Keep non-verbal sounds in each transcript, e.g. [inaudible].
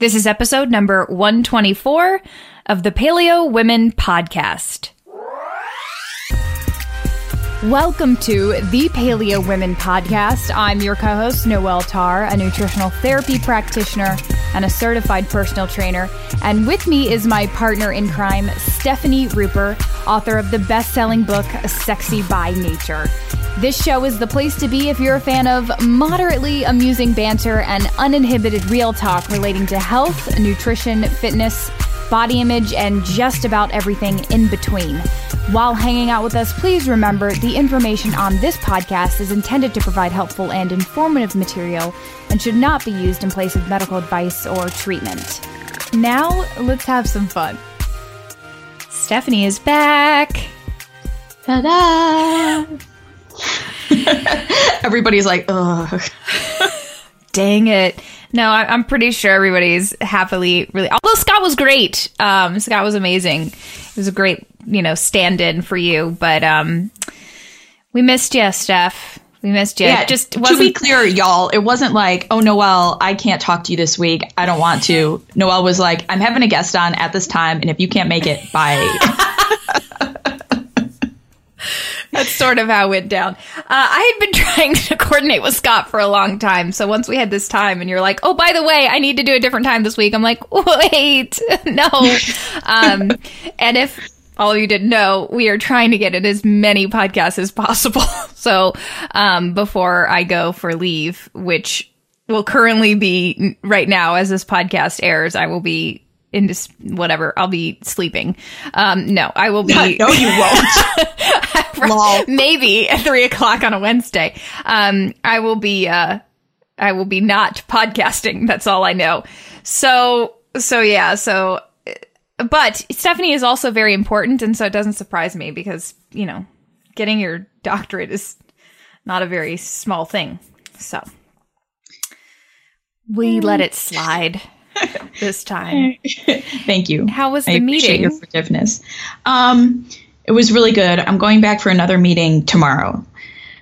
This is episode number 124 of the Paleo Women Podcast. Welcome to the Paleo Women Podcast. I'm your co host, Noelle Tarr, a nutritional therapy practitioner and a certified personal trainer. And with me is my partner in crime, Stephanie Ruper, author of the best selling book, Sexy by Nature. This show is the place to be if you're a fan of moderately amusing banter and uninhibited real talk relating to health, nutrition, fitness, body image, and just about everything in between. While hanging out with us, please remember the information on this podcast is intended to provide helpful and informative material and should not be used in place of medical advice or treatment. Now, let's have some fun. Stephanie is back. Ta da! [laughs] Everybody's like, ugh. [laughs] Dang it. No, I, am pretty sure everybody's happily really. Although Scott was great. Um, Scott was amazing. It was a great, you know, stand-in for you. But um, we missed you, Steph. We missed you. Yeah, just to be clear, y'all, it wasn't like, oh, Noelle, I can't talk to you this week. I don't want to. Noelle was like, I'm having a guest on at this time, and if you can't make it, bye. [laughs] That's sort of how it went down. Uh, I had been [laughs] trying to coordinate with Scott for a long time. So once we had this time and you're like, oh, by the way, I need to do a different time this week, I'm like, wait, [laughs] no. [laughs] um, and if all of you didn't know, we are trying to get in as many podcasts as possible. so um, before I go for leave, which will currently be right now as this podcast airs, I will be into whatever. I'll be sleeping. Um, no, I will be. [laughs] no, you won't. [laughs] Maybe at three o'clock on a Wednesday. Um, I will be. Uh, I will be not podcasting. That's all I know. So, so yeah. So, but Stephanie is also very important, and so it doesn't surprise me because you know, getting your doctorate is not a very small thing. So, we let it slide. [laughs] this time. [laughs] Thank you. How was the I meeting? Appreciate your forgiveness. Um, it was really good. I'm going back for another meeting tomorrow.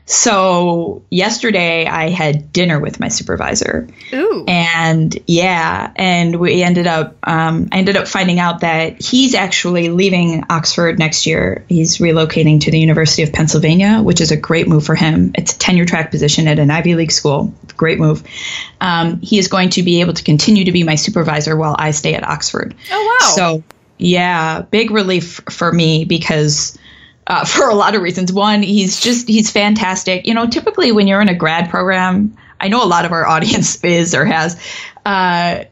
So yesterday I had dinner with my supervisor. Ooh. And yeah, and we ended up um, I ended up finding out that he's actually leaving Oxford next year. He's relocating to the University of Pennsylvania, which is a great move for him. It's a tenure track position at an Ivy League school. Great move. Um, he is going to be able to continue to be my supervisor while I stay at Oxford. Oh wow. So yeah, big relief for me because uh, [laughs] for a lot of reasons. One, he's just he's fantastic. You know, typically when you're in a grad program, I know a lot of our [laughs] audience is or has. Uh,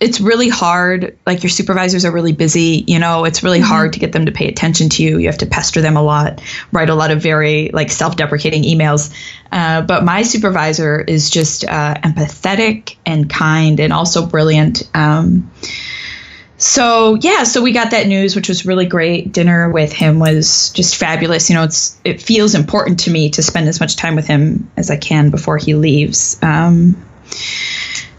it's really hard. Like your supervisors are really busy. You know, it's really mm-hmm. hard to get them to pay attention to you. You have to pester them a lot, write a lot of very like self-deprecating emails. Uh, but my supervisor is just uh, empathetic and kind, and also brilliant. Um, so yeah, so we got that news, which was really great. Dinner with him was just fabulous. You know, it's it feels important to me to spend as much time with him as I can before he leaves. Um,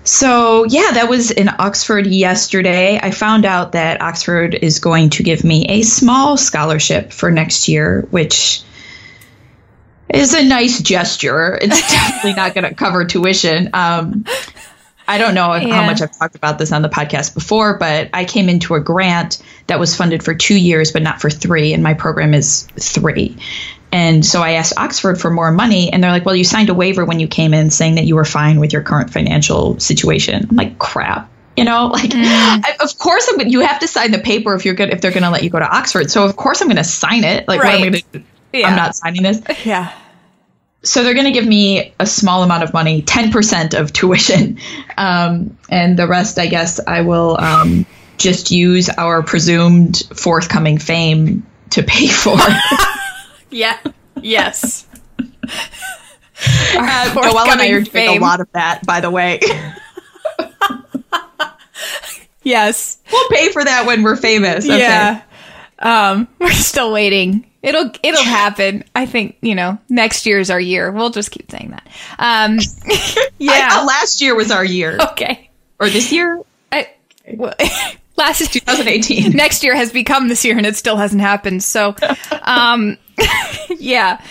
so yeah, that was in Oxford yesterday. I found out that Oxford is going to give me a small scholarship for next year, which is a nice gesture. It's [laughs] definitely not going to cover tuition. Um, I don't know how much I've talked about this on the podcast before, but I came into a grant that was funded for two years, but not for three, and my program is three. And so I asked Oxford for more money, and they're like, "Well, you signed a waiver when you came in saying that you were fine with your current financial situation." I'm like, "Crap." You know, [laughs] like, mm. I, of course, I'm, you have to sign the paper if you're good if they're going to let you go to Oxford. So of course, I'm going to sign it. Like, right. what am I going to? Yeah. I'm not signing this. Yeah so they're going to give me a small amount of money, 10% of tuition. [laughs] Um, and the rest, I guess, I will um, just use our presumed forthcoming fame to pay for. [laughs] [laughs] yeah. Yes. uh, Noelle and I are doing a lot of that, by the way. yes. We'll pay for that when we're famous. Okay. Yeah. Um, we're still waiting It'll it'll happen. I think you know next year's our year. We'll just keep saying that. Um, [laughs] yeah, I, last year was our year. Okay, or this year. I, well, [laughs] last 2018. [laughs] Next year has become this year, and it still hasn't happened. So, um, yeah.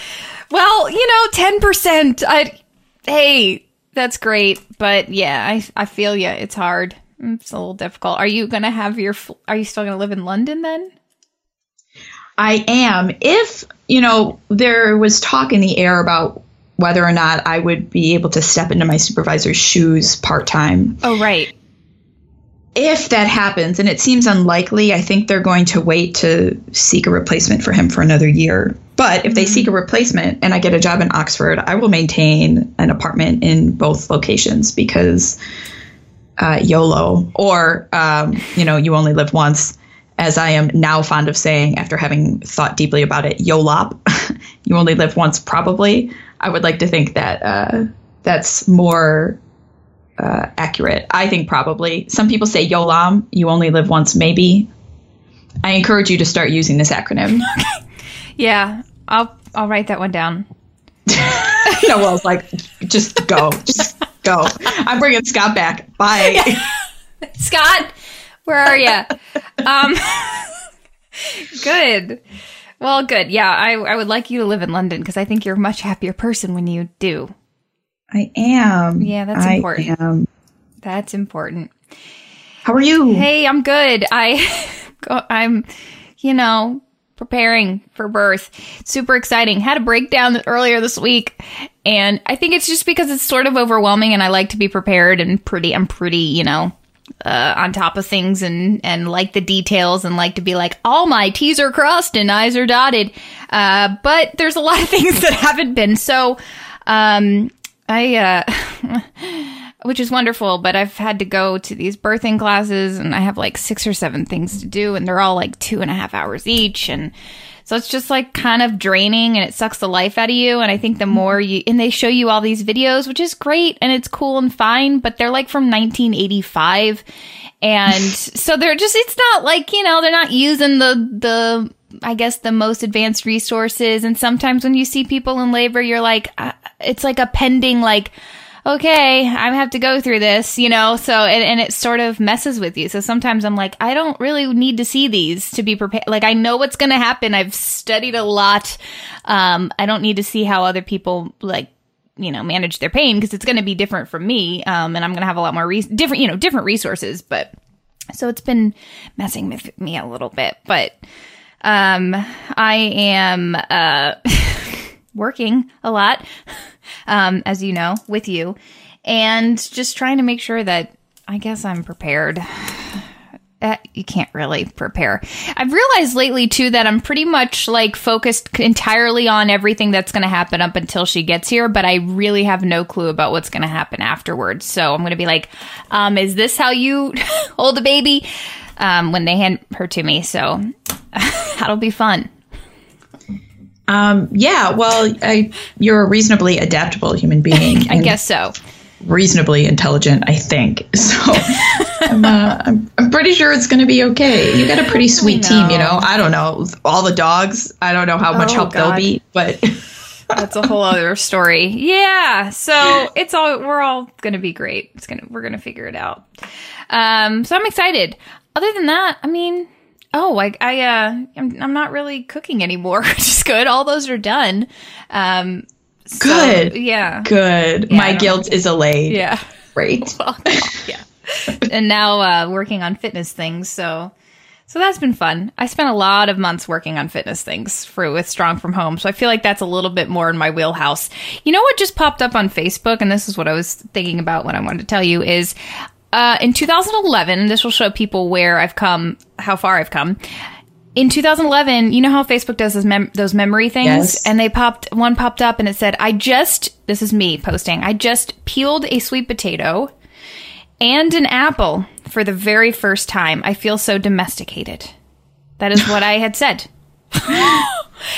Well, you know, ten percent. I hey, that's great, but yeah, I I feel you. It's hard. It's a little difficult. Are you going to have your? Are you still going to live in London then? I am. If you know, there was talk in the air about whether or not I would be able to step into my supervisor's shoes part time. Oh, right. If that happens, and it seems unlikely, I think they're going to wait to seek a replacement for him for another year. But if they seek a replacement and I get a job in Oxford, I will maintain an apartment in both locations because uh, YOLO, or, um, you know, you only live once, as I am now fond of saying after having thought deeply about it, YOLOP, [laughs] you only live once probably. I would like to think that uh, that's more uh, accurate. I think probably. Some people say YOLAM, you only live once, maybe. I encourage you to start using this acronym. [laughs] yeah, I'll I'll write that one down. [laughs] no, well, it's like just go, just go. I'm bringing Scott back. Bye, Scott. Where are you? [laughs] um, [laughs] good. Well, good. Yeah, I, I would like you to live in London because I think you're a much happier person when you do. I am. Yeah, that's I important. Am. That's important. How are you? Hey, I'm good. I, [laughs] I'm, you know, preparing for birth. Super exciting. Had a breakdown earlier this week, and I think it's just because it's sort of overwhelming, and I like to be prepared and pretty. I'm pretty, you know, uh, on top of things and and like the details and like to be like all my T's are crossed and I's are dotted. Uh, but there's a lot of [laughs] things that haven't been. So um, I. Uh, [laughs] which is wonderful, but I've had to go to these birthing classes and I have like six or seven things to do and they're all like two and a half hours each. And so it's just like kind of draining and it sucks the life out of you. And I think the more you, and they show you all these videos, which is great and it's cool and fine, but they're like from 1985. And so they're just, it's not like, you know, they're not using the, the, I guess the most advanced resources. And sometimes when you see people in labor, you're like, uh, it's like a pending, like, okay, I have to go through this, you know? So, and, and it sort of messes with you. So sometimes I'm like, I don't really need to see these to be prepared. Like, I know what's going to happen. I've studied a lot. Um, I don't need to see how other people, like, you know, manage their pain because it's going to be different from me. Um, and I'm going to have a lot more re- different, you know, different resources. But so it's been messing with me a little bit, but, um, I am, uh, [laughs] working a lot [laughs] um, as you know, with you, and just trying to make sure that I guess I'm prepared. Uh, [sighs] you can't really prepare. I've realized lately too that I'm pretty much like focused entirely on everything that's going to happen up until she gets here, but I really have no clue about what's going to happen afterwards. So I'm going to be like, um, "Is this how you [laughs] hold a baby?" Um, when they hand her to me. So [laughs] that'll be fun. Um, yeah, well, I, you're a reasonably adaptable human being. [laughs] I guess so. Reasonably intelligent, I think. [laughs] So I'm, uh, I'm, I'm, pretty sure it's going to be okay. You got a pretty sweet team, you know. I don't know all the dogs. I don't know how much oh, help God. they'll be, but [laughs] that's a whole other story. Yeah, so it's all we're all going to be great. It's gonna we're going to figure it out. Um, so I'm excited. Other than that, I mean, Oh, I, I, uh, I'm, I'm not really cooking anymore, [laughs] which is good. All those are done. Um, so, good. Yeah. Good. Yeah, My guilt is allayed. Yeah. Great. [laughs] well, yeah. and now, uh, working on fitness things. So, so that's been fun. I spent a lot of months working on fitness things for with Strong from Home. So I feel like that's a little bit more in my wheelhouse. You know what just popped up on Facebook and this is what I was thinking about when I wanted to tell you is uh, in 2011, this will show people where I've come, how far I've come. In 2011, you know how Facebook does those, mem- those memory things? Yes. And they popped, one popped up and it said, I just, this is me posting, I just peeled a sweet potato and an apple for the very first time. I feel so domesticated. That is what I had said. [laughs] and,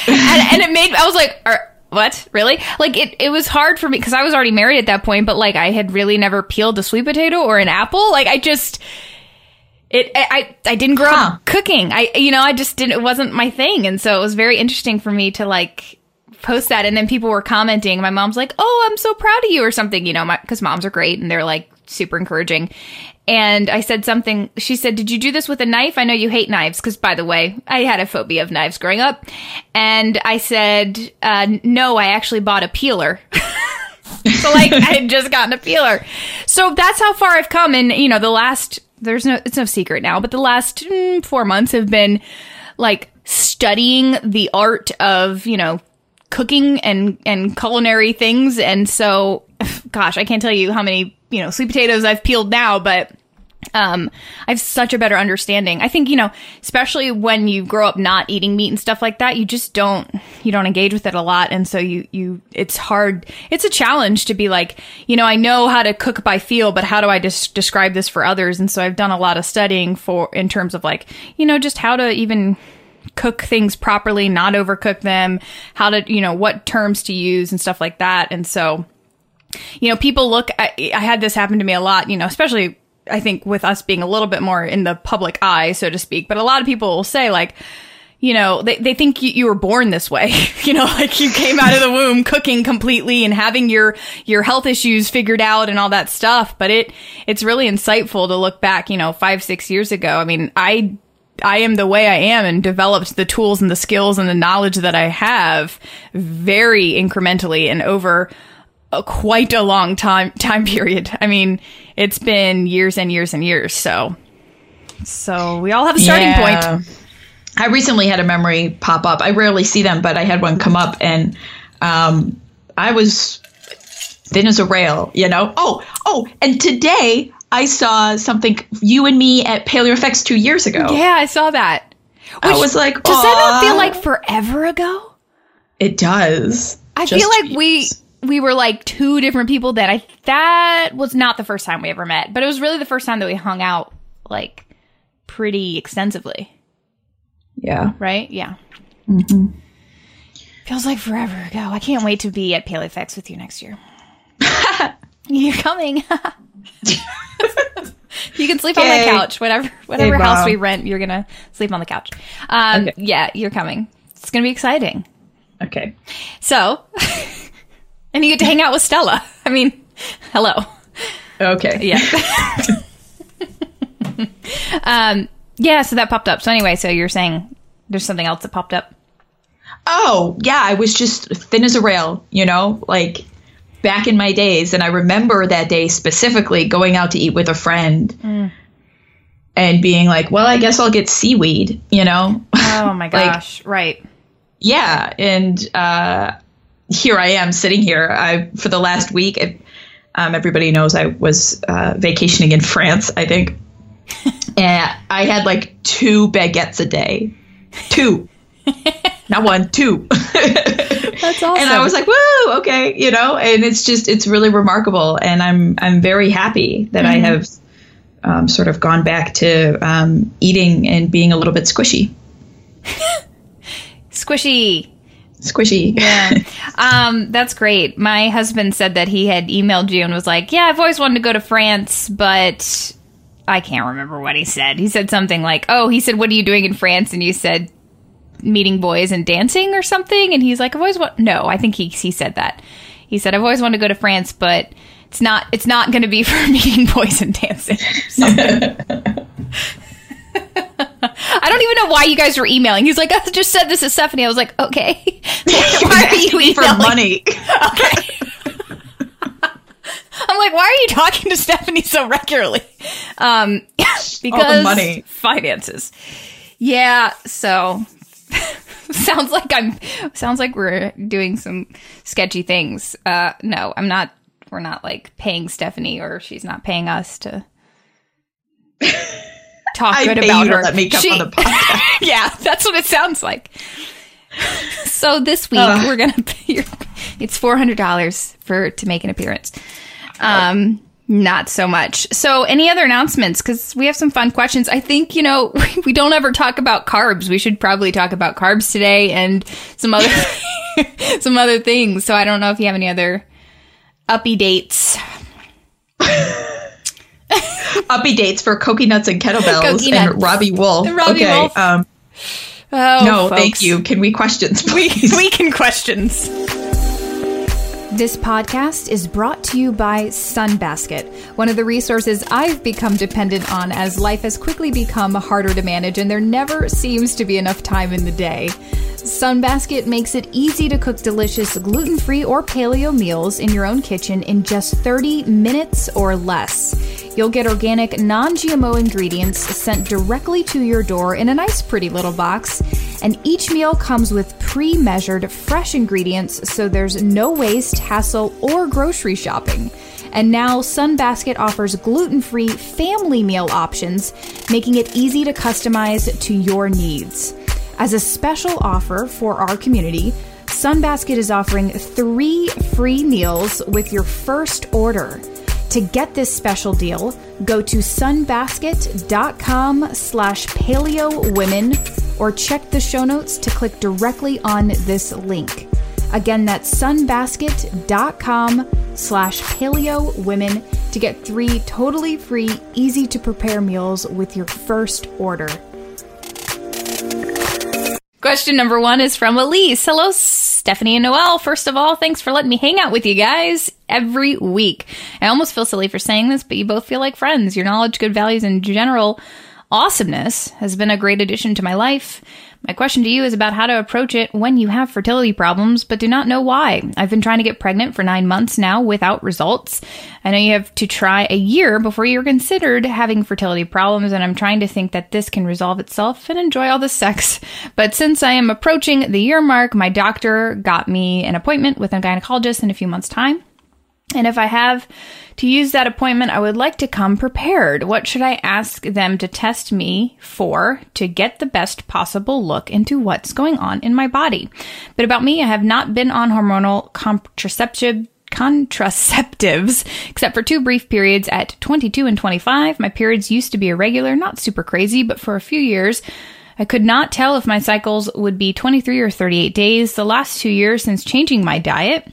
and, it made, I was like, are, what? Really? Like it it was hard for me because i was already married at that point but like i had really never peeled a sweet potato or an apple. Like i just it i i didn't grow huh. up cooking. I you know i just didn't it wasn't my thing. And so it was very interesting for me to like post that. And then people were commenting. My mom's like oh i'm so proud of you or something you know because moms are great and they're like super encouraging and I said something. She said, Did you do this with a knife? I know you hate knives. Because, by the way, I had a phobia of knives growing up. And I said, uh, No, I actually bought a peeler. [laughs] so, like, I had just gotten a peeler. So that's how far I've come. And, you know, the last there's no it's no secret now, but the last mm, 4 months have been like studying the art of, you know, cooking and and culinary things and so [laughs] gosh, I can't tell you how many, you know, sweet potatoes I've peeled now, but um, I have such a better understanding. I think, you know, especially when you grow up not eating meat and stuff like that, you just don't, you don't engage with it a lot. And so you, you, it's hard. It's a challenge to be like, you know, I know how to cook by feel, but how do I just describe this for others? And so I've done a lot of studying for, in terms of like, you know, just how to even cook things properly, not overcook them, how to, you know, what terms to use and stuff like that. And so, you know, people look, I, I had this happen to me a lot, you know, especially I think with us being a little bit more in the public eye, so to speak. But a lot of people will say like, you know, they, they think you, you were born this way, [laughs] you know, like you came out of the womb cooking completely and having your, your health issues figured out and all that stuff. But it, it's really insightful to look back, you know, five, six years ago. I mean, I, I am the way I am and developed the tools and the skills and the knowledge that I have very incrementally and over a, quite a long time time period. I mean, it's been years and years and years. So, so we all have a starting yeah. point. I recently had a memory pop up. I rarely see them, but I had one come up, and um, I was thin as a rail. You know. Oh, oh, and today I saw something you and me at PaleoFX two years ago. Yeah, I saw that. Which, I was like, does that not feel like forever ago? It does. I feel like we we were like two different people that I that was not the first time we ever met, but it was really the first time that we hung out like pretty extensively. Yeah. Right? Yeah. Mm-hmm. Feels like forever ago. I can't wait to be at PaleoFX with you next year. [laughs] You're coming. [laughs] you can sleep okay. on my couch. Whatever whatever hey, house we rent, you're gonna sleep on the couch. Um, okay. Yeah, you're coming. It's gonna be exciting. Okay. So [laughs] and you get to hang out with Stella. I mean, hello. Okay. Yeah. [laughs] um, yeah, so that popped up. So anyway, so you're saying there's something else that popped up? Oh, yeah, I was just thin as a rail, you know, like back in my days. And I remember that day specifically going out to eat with a friend mm. and being like, well, I guess I'll get seaweed, you know? Oh my [laughs] gosh, like, right. Yeah. And uh, here I am sitting here. I for the last week. It, um, everybody knows I was uh, vacationing in France. I think, [laughs] and I had like two baguettes a day, two, [laughs] not one, two. [laughs] That's awesome. And I was like, "Woo, okay," you know. And it's just it's really remarkable, and I'm I'm very happy that mm-hmm. I have um, sort of gone back to um, eating and being a little bit squishy. squishy squishy. Yeah. um, that's great. My husband said that he had emailed you and was like, Yeah, I've always wanted to go to France, but I can't remember what he said. He said something like, Oh, he said, What are you doing in France? And you said, Meeting boys and dancing or something. And he's like, I've always want no, I think he he said that. He said, I've always wanted to go to France, but it's not it's not gonna be [laughs] for meeting boys and dancing. [laughs] I don't even know why you guys were emailing. He's like, I just said this to Stephanie. I was like, okay. [laughs] why are you emailing? For money. [laughs] Okay. I'm like, why are you talking to Stephanie so regularly? Um, [laughs] because money. finances. Yeah. So sounds like I'm, sounds like we're doing some sketchy things. Uh, no, I'm not, we're not like paying Stephanie or she's not paying us to talk I good about her. Let me come she, on the [laughs] podcast. yeah, that's what it sounds like. So this week uh, we're gonna [laughs] pay it's four hundred dollars for to make an appearance. Um, not so much. So any other announcements? Because we have some fun questions. I think you know [laughs] we don't ever talk about carbs. We should probably talk about carbs today and some other some other things. So I don't know if you have any other uppy dates. Uppy dates for coconuts and kettlebells and Robbie Wolf. Robbie okay. Wolf. Um, oh, no, folks. thank you. Can we questions, please? We, we can questions. This podcast is brought to you by Sunbasket, one of the resources I've become dependent on as life has quickly become harder to manage and there never seems to be enough time in the day. Sunbasket makes it easy to cook delicious gluten free or paleo meals in your own kitchen in just 30 minutes or less. You'll get organic, non GMO ingredients sent directly to your door in a nice, pretty little box. And each meal comes with pre measured, fresh ingredients, so there's no waste, hassle, or grocery shopping. And now Sunbasket offers gluten free family meal options, making it easy to customize to your needs. As a special offer for our community, Sunbasket is offering three free meals with your first order. To get this special deal, go to sunbasket.com slash paleo women or check the show notes to click directly on this link. Again, that's sunbasket.com slash paleo women to get three totally free, easy to prepare meals with your first order. Question number one is from Elise. Hello, Stephanie and Noelle. First of all, thanks for letting me hang out with you guys every week. I almost feel silly for saying this, but you both feel like friends. Your knowledge, good values, and general awesomeness has been a great addition to my life. My question to you is about how to approach it when you have fertility problems but do not know why. I've been trying to get pregnant for nine months now without results. I know you have to try a year before you're considered having fertility problems, and I'm trying to think that this can resolve itself and enjoy all the sex. But since I am approaching the year mark, my doctor got me an appointment with a gynecologist in a few months' time. And if I have to use that appointment, I would like to come prepared. What should I ask them to test me for to get the best possible look into what's going on in my body? But about me, I have not been on hormonal contraceptive contraceptives, except for two brief periods at 22 and 25. My periods used to be irregular, not super crazy, but for a few years, I could not tell if my cycles would be 23 or 38 days. The last two years since changing my diet,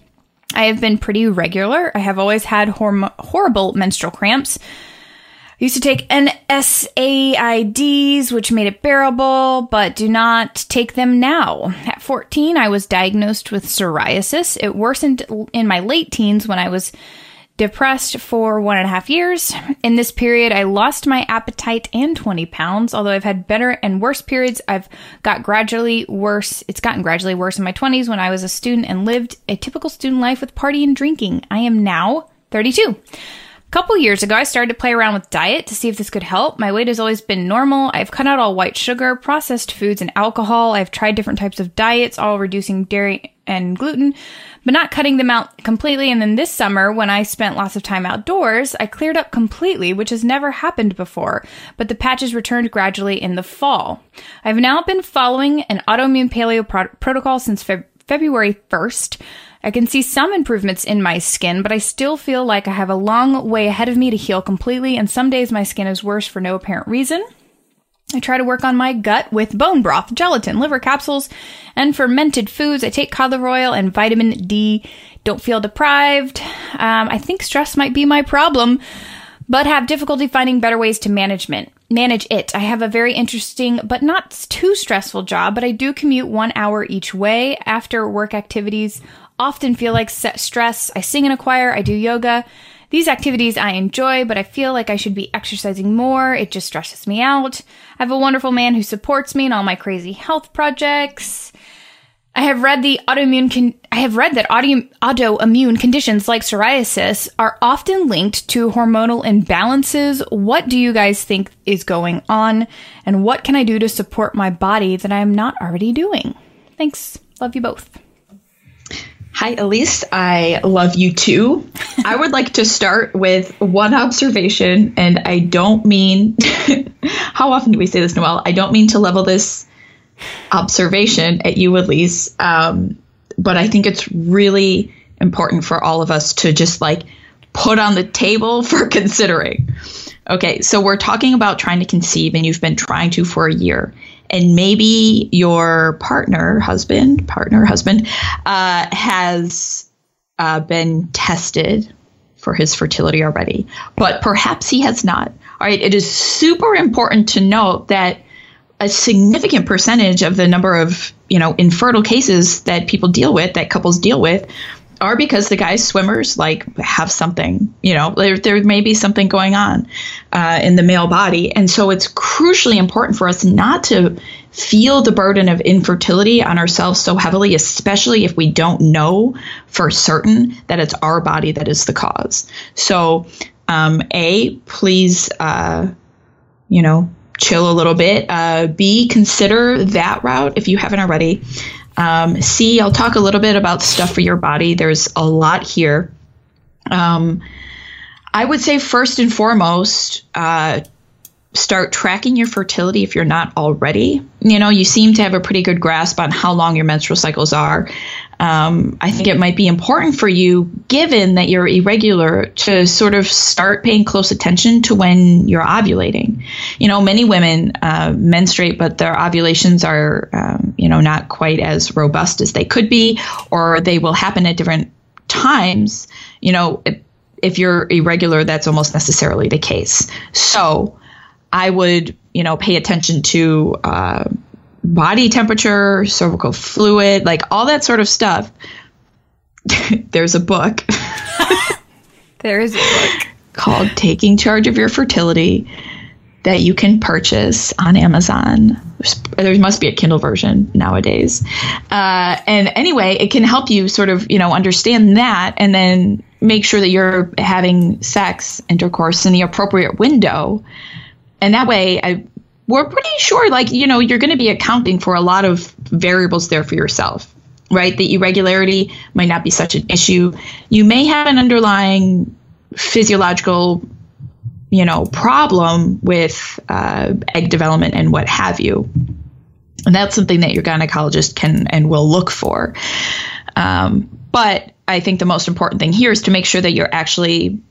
I have been pretty regular. I have always had horrible menstrual cramps. I used to take NSAIDs, which made it bearable, but do not take them now. At 14, I was diagnosed with psoriasis. It worsened in my late teens when I was depressed for one and a half years. In this period, I lost my appetite and 20 pounds. Although I've had better and worse periods, I've got gradually worse. It's gotten gradually worse in my 20s when I was a student and lived a typical student life with party and drinking. I am now 32. A couple years ago, I started to play around with diet to see if this could help. My weight has always been normal. I've cut out all white sugar, processed foods, and alcohol. I've tried different types of diets, all reducing dairy and gluten but not cutting them out completely. And then this summer, when I spent lots of time outdoors, I cleared up completely, which has never happened before, but the patches returned gradually in the fall. I've now been following an autoimmune paleo pro- protocol since Fe- February 1st. I can see some improvements in my skin, but I still feel like I have a long way ahead of me to heal completely, and some days my skin is worse for no apparent reason. I try to work on my gut with bone broth, gelatin, liver capsules, and fermented foods. I take cod liver oil and vitamin D. Don't feel deprived. Um, I think stress might be my problem, but have difficulty finding better ways to management manage it. I have a very interesting but not too stressful job, but I do commute one hour each way after work activities. Often feel like stress. I sing in a choir. I do yoga. These activities I enjoy, but I feel like I should be exercising more. It just stresses me out. I have a wonderful man who supports me in all my crazy health projects. I have read the autoimmune con- I have read that auto- autoimmune conditions like psoriasis are often linked to hormonal imbalances. What do you guys think is going on and what can I do to support my body that I am not already doing? Thanks. Love you both. Hi, Elise. I love you too. [laughs] I would like to start with one observation, and I don't mean, [laughs] how often do we say this, Noelle? I don't mean to level this observation at you, Elise, um, but I think it's really important for all of us to just like put on the table [laughs] for considering. Okay, so we're talking about trying to conceive, and you've been trying to for a year and maybe your partner, husband, partner, husband, uh, has uh, been tested for his fertility already, but perhaps he has not. All right, it is super important to note that a significant percentage of the number of you know infertile cases that people deal with, that couples deal with, are because the guys swimmers like have something you know there, there may be something going on uh, in the male body and so it's crucially important for us not to feel the burden of infertility on ourselves so heavily, especially if we don't know for certain that it's our body that is the cause. So, um, A, please, uh, you know, chill a little bit. Uh, B, consider that route if you haven't already. Um, C, I'll talk a little bit about stuff for your body. There's a lot here. Um, I would say, first and foremost, uh, start tracking your fertility if you're not already. You know, you seem to have a pretty good grasp on how long your menstrual cycles are. Um, I think it might be important for you, given that you're irregular, to sort of start paying close attention to when you're ovulating. You know, many women uh, menstruate, but their ovulations are, um, you know, not quite as robust as they could be, or they will happen at different times. You know, if you're irregular, that's almost necessarily the case. So, I would, you know, pay attention to uh, body temperature, cervical fluid, like all that sort of stuff. [laughs] There's a book. [laughs] there is a book called Taking Charge of Your Fertility that you can purchase on Amazon. There must be a Kindle version nowadays. Uh, and anyway, it can help you sort of, you know, understand that and then make sure that you're having sex intercourse in the appropriate window and that way I, we're pretty sure like you know you're going to be accounting for a lot of variables there for yourself right? The irregularity might not be such an issue. You may have an underlying physiological you know problem with uh, egg development and what have you. And that's something that your gynecologist can and will look for. Um, but i think the most important thing here is to make sure that you're actually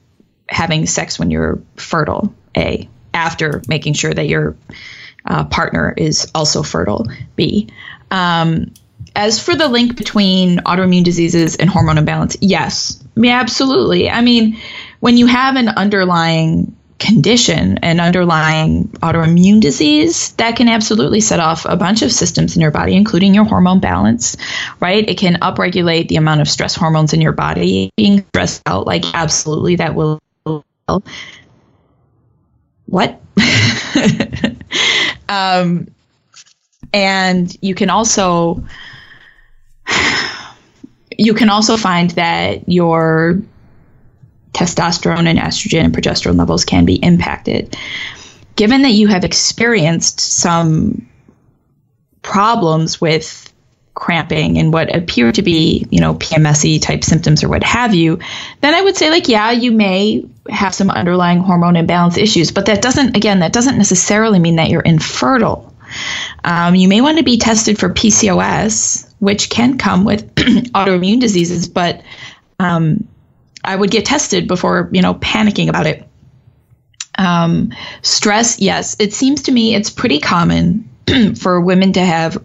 having sex when you're fertile a after making sure that your uh, partner is also fertile. B. Um, as for the link between autoimmune diseases and hormone imbalance, yes, yeah, absolutely. I mean, when you have an underlying condition, an underlying autoimmune disease, that can absolutely set off a bunch of systems in your body, including your hormone balance, right? It can upregulate the amount of stress hormones in your body. Being stressed out, like, absolutely, that will what? [laughs] um, and you can also you can also find that your testosterone and estrogen and progesterone levels can be impacted. Given that you have experienced some problems with cramping and what appear to be, you know, PMSy type symptoms or what have you, then I would say like, yeah, you may have some underlying hormone imbalance issues, but that doesn't, again, that doesn't necessarily mean that you're infertile. Um, you may want to be tested for PCOS, which can come with [clears throat] autoimmune diseases, but um, I would get tested before, you know, panicking about it. Um, stress, yes, it seems to me it's pretty common [clears throat] for women to have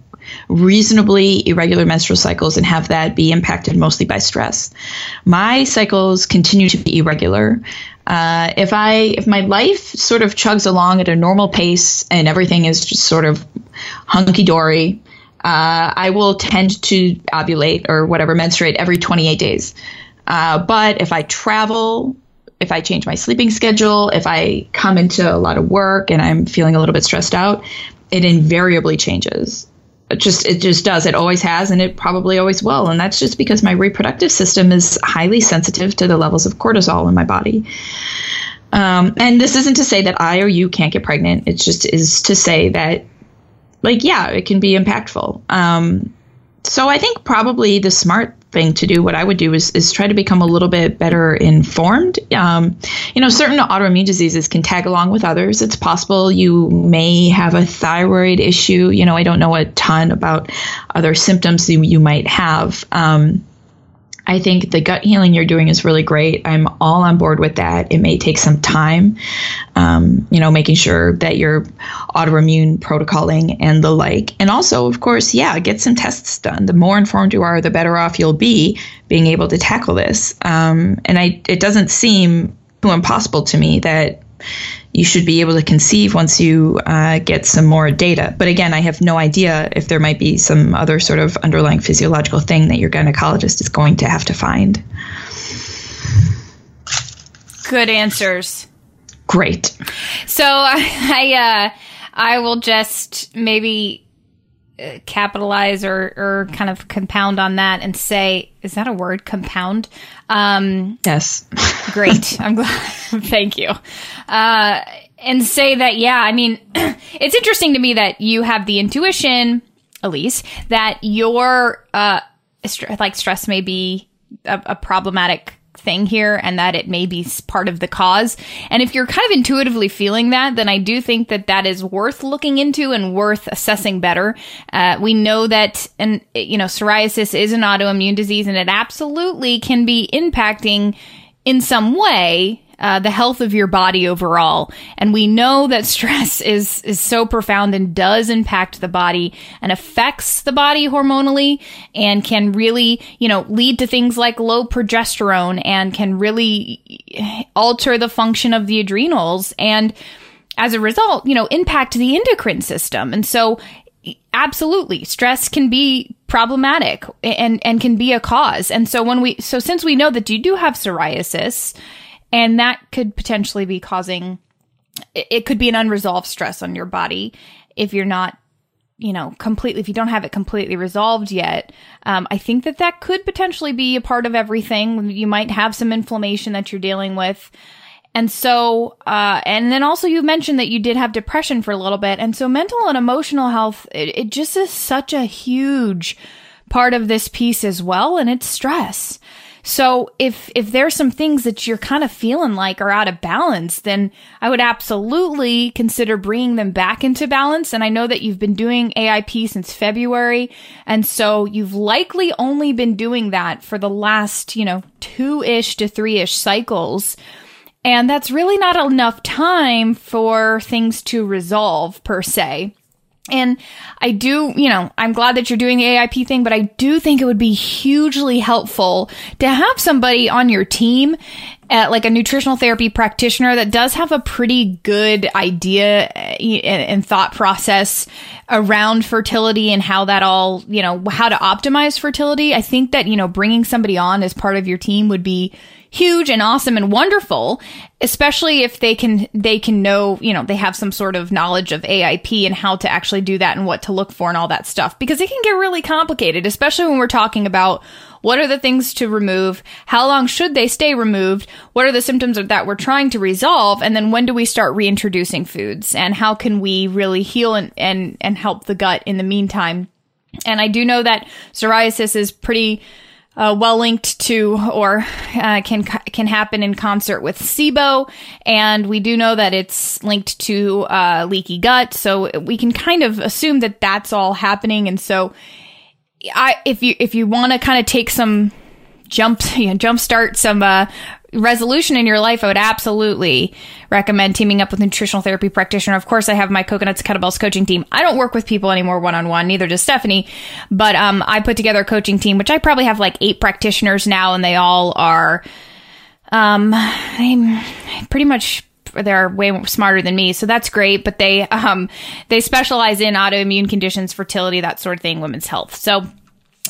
reasonably irregular menstrual cycles and have that be impacted mostly by stress. My cycles continue to be irregular. Uh, if I if my life sort of chugs along at a normal pace and everything is just sort of hunky dory, uh, I will tend to ovulate or whatever menstruate every 28 days. Uh, but if I travel, if I change my sleeping schedule, if I come into a lot of work and I'm feeling a little bit stressed out, it invariably changes just it just does. It always has and it probably always will. And that's just because my reproductive system is highly sensitive to the levels of cortisol in my body. Um, and this isn't to say that i or you can't get pregnant. It just is to say that like yeah it can be impactful. Um, so i think probably the smart thing to do, what I would do is, is try to become a little bit better informed. Um, you know, certain autoimmune diseases can tag along with others. It's possible you may have a thyroid issue. You know, I don't know a ton about other symptoms you, you might have. Um, I think the gut healing you're doing is really great. I'm all on board with that. It may take some time, um, you know, making sure that you're autoimmune protocoling and the like. And also, of course, yeah, get some tests done. The more informed you are, the better off you'll be being able to tackle this. Um, and I, it doesn't seem too impossible to me that you should be able to conceive once you uh, get some more data. But again, I have no idea if there might be some other sort of underlying physiological thing that your gynecologist is going to have to find. Good answers. Great. So [laughs] I, uh, I will just maybe capitalize or, or kind of compound on that and say, is that a word? Compound? Um, yes. [laughs] great. I'm glad. [laughs] Thank you. Uh, and say that, yeah, I mean, [clears throat] it's interesting to me that you have the intuition, Elise, that your, uh, st- like stress may be a, a problematic thing here and that it may be part of the cause. And if you're kind of intuitively feeling that, then I do think that that is worth looking into and worth assessing better. Uh, we know that, and you know, psoriasis is an autoimmune disease and it absolutely can be impacting in some way uh, the health of your body overall. And we know that [laughs] stress is is so profound and does impact the body and affects the body hormonally and can really, you know, lead to things like low progesterone and can really alter the function of the adrenals and as a result, you know, impact the endocrine system. And so absolutely stress can be problematic and and can be a cause. And so when we so since we know that you do have psoriasis and that could potentially be causing, it could be an unresolved stress on your body if you're not, you know, completely, if you don't have it completely resolved yet. Um, I think that that could potentially be a part of everything. You might have some inflammation that you're dealing with. And so, uh, and then also you mentioned that you did have depression for a little bit. And so mental and emotional health, it, it just is such a huge part of this piece as well. And it's stress. So if if there's some things that you're kind of feeling like are out of balance, then I would absolutely consider bringing them back into balance. And I know that you've been doing AIP since February, and so you've likely only been doing that for the last, you know, two-ish to three-ish cycles. And that's really not enough time for things to resolve per se. And I do, you know, I'm glad that you're doing the AIP thing, but I do think it would be hugely helpful to have somebody on your team, at like a nutritional therapy practitioner that does have a pretty good idea uh, and thought process around fertility and how that all, you know, how to optimize fertility. I think that, you know, bringing somebody on as part of your team would be huge and awesome and wonderful, especially if they can they can know, you know, they have some sort of knowledge of AIP and how to actually do that and what to look for and all that stuff because it can get really complicated, especially when we're talking about what are the things to remove? How long should they stay removed? What are the symptoms that we're trying to resolve? And then when do we start reintroducing foods? And how can we really heal and, and, and help the gut in the meantime? And I do know that psoriasis is pretty uh, well linked to or uh, can can happen in concert with SIBO, and we do know that it's linked to uh, leaky gut. So we can kind of assume that that's all happening. And so, I if you if you want to kind of take some jump [laughs] you know, jump start some uh, resolution in your life, I would absolutely recommend teaming up with a nutritional therapy practitioner. Of course, I have my Coconuts Kettlebells coaching team. I don't work with people anymore one on one, neither does Stephanie, but um, I put together a coaching team, which I probably have like eight practitioners now, and they all are um, I'm pretty much they're way smarter than me, so that's great. But they [laughs] um, they specialize in autoimmune conditions, fertility, that sort of thing, women's health. So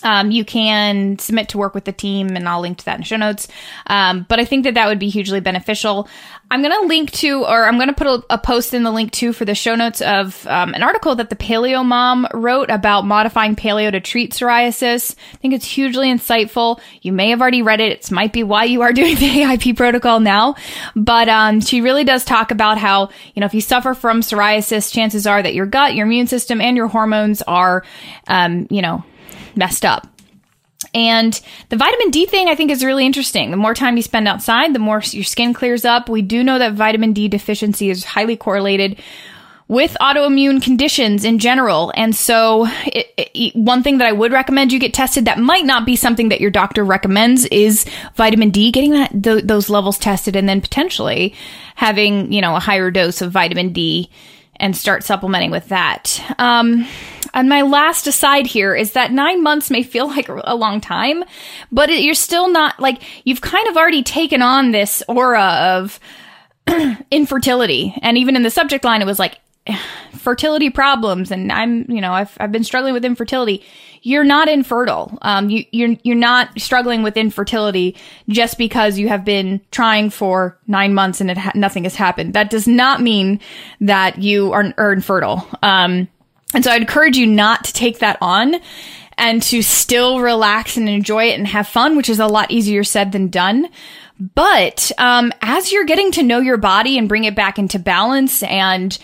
um, you can submit to work with the team, and I'll link to that in the show notes. Um, but I think that that would be hugely beneficial. I'm going to link to, or I'm going to put a, a, post in the link to for the show notes of um, an article that the Paleo Mom wrote about modifying paleo to treat psoriasis. I think it's hugely insightful. You may have already read it. It might be why you are [laughs] doing the AIP protocol now. But um, she really does talk about how, you know, if you suffer from psoriasis, chances are that your gut, your immune system, and your hormones are, um, you know, messed up. And the vitamin D thing I think is really interesting. The more time you spend outside, the more your skin clears up. We do know that vitamin D deficiency is highly correlated with autoimmune conditions in general. And so, it, it, one thing that I would recommend you get tested that might not be something that your doctor recommends is vitamin D, getting that th- those levels tested, and then potentially having you know a higher dose of vitamin D and start supplementing with that. Um, and my last aside here is that nine months may feel [laughs] like a long time, but it, you're still not like you've kind of already taken on this aura of [clears throat] infertility. And even in the subject line, it was like [sighs] fertility problems. And I'm, you know, I've, I've been struggling with infertility. You're not infertile. Um, you, you're, you're not struggling with infertility just because you have been trying for nine months and it ha- nothing has happened. That does not mean that you are, are infertile. Um, And so I'd encourage you not to take that on and to still relax and enjoy it and have fun, which is a lot easier said than done. But um, as you're getting to know your body and bring it back into balance and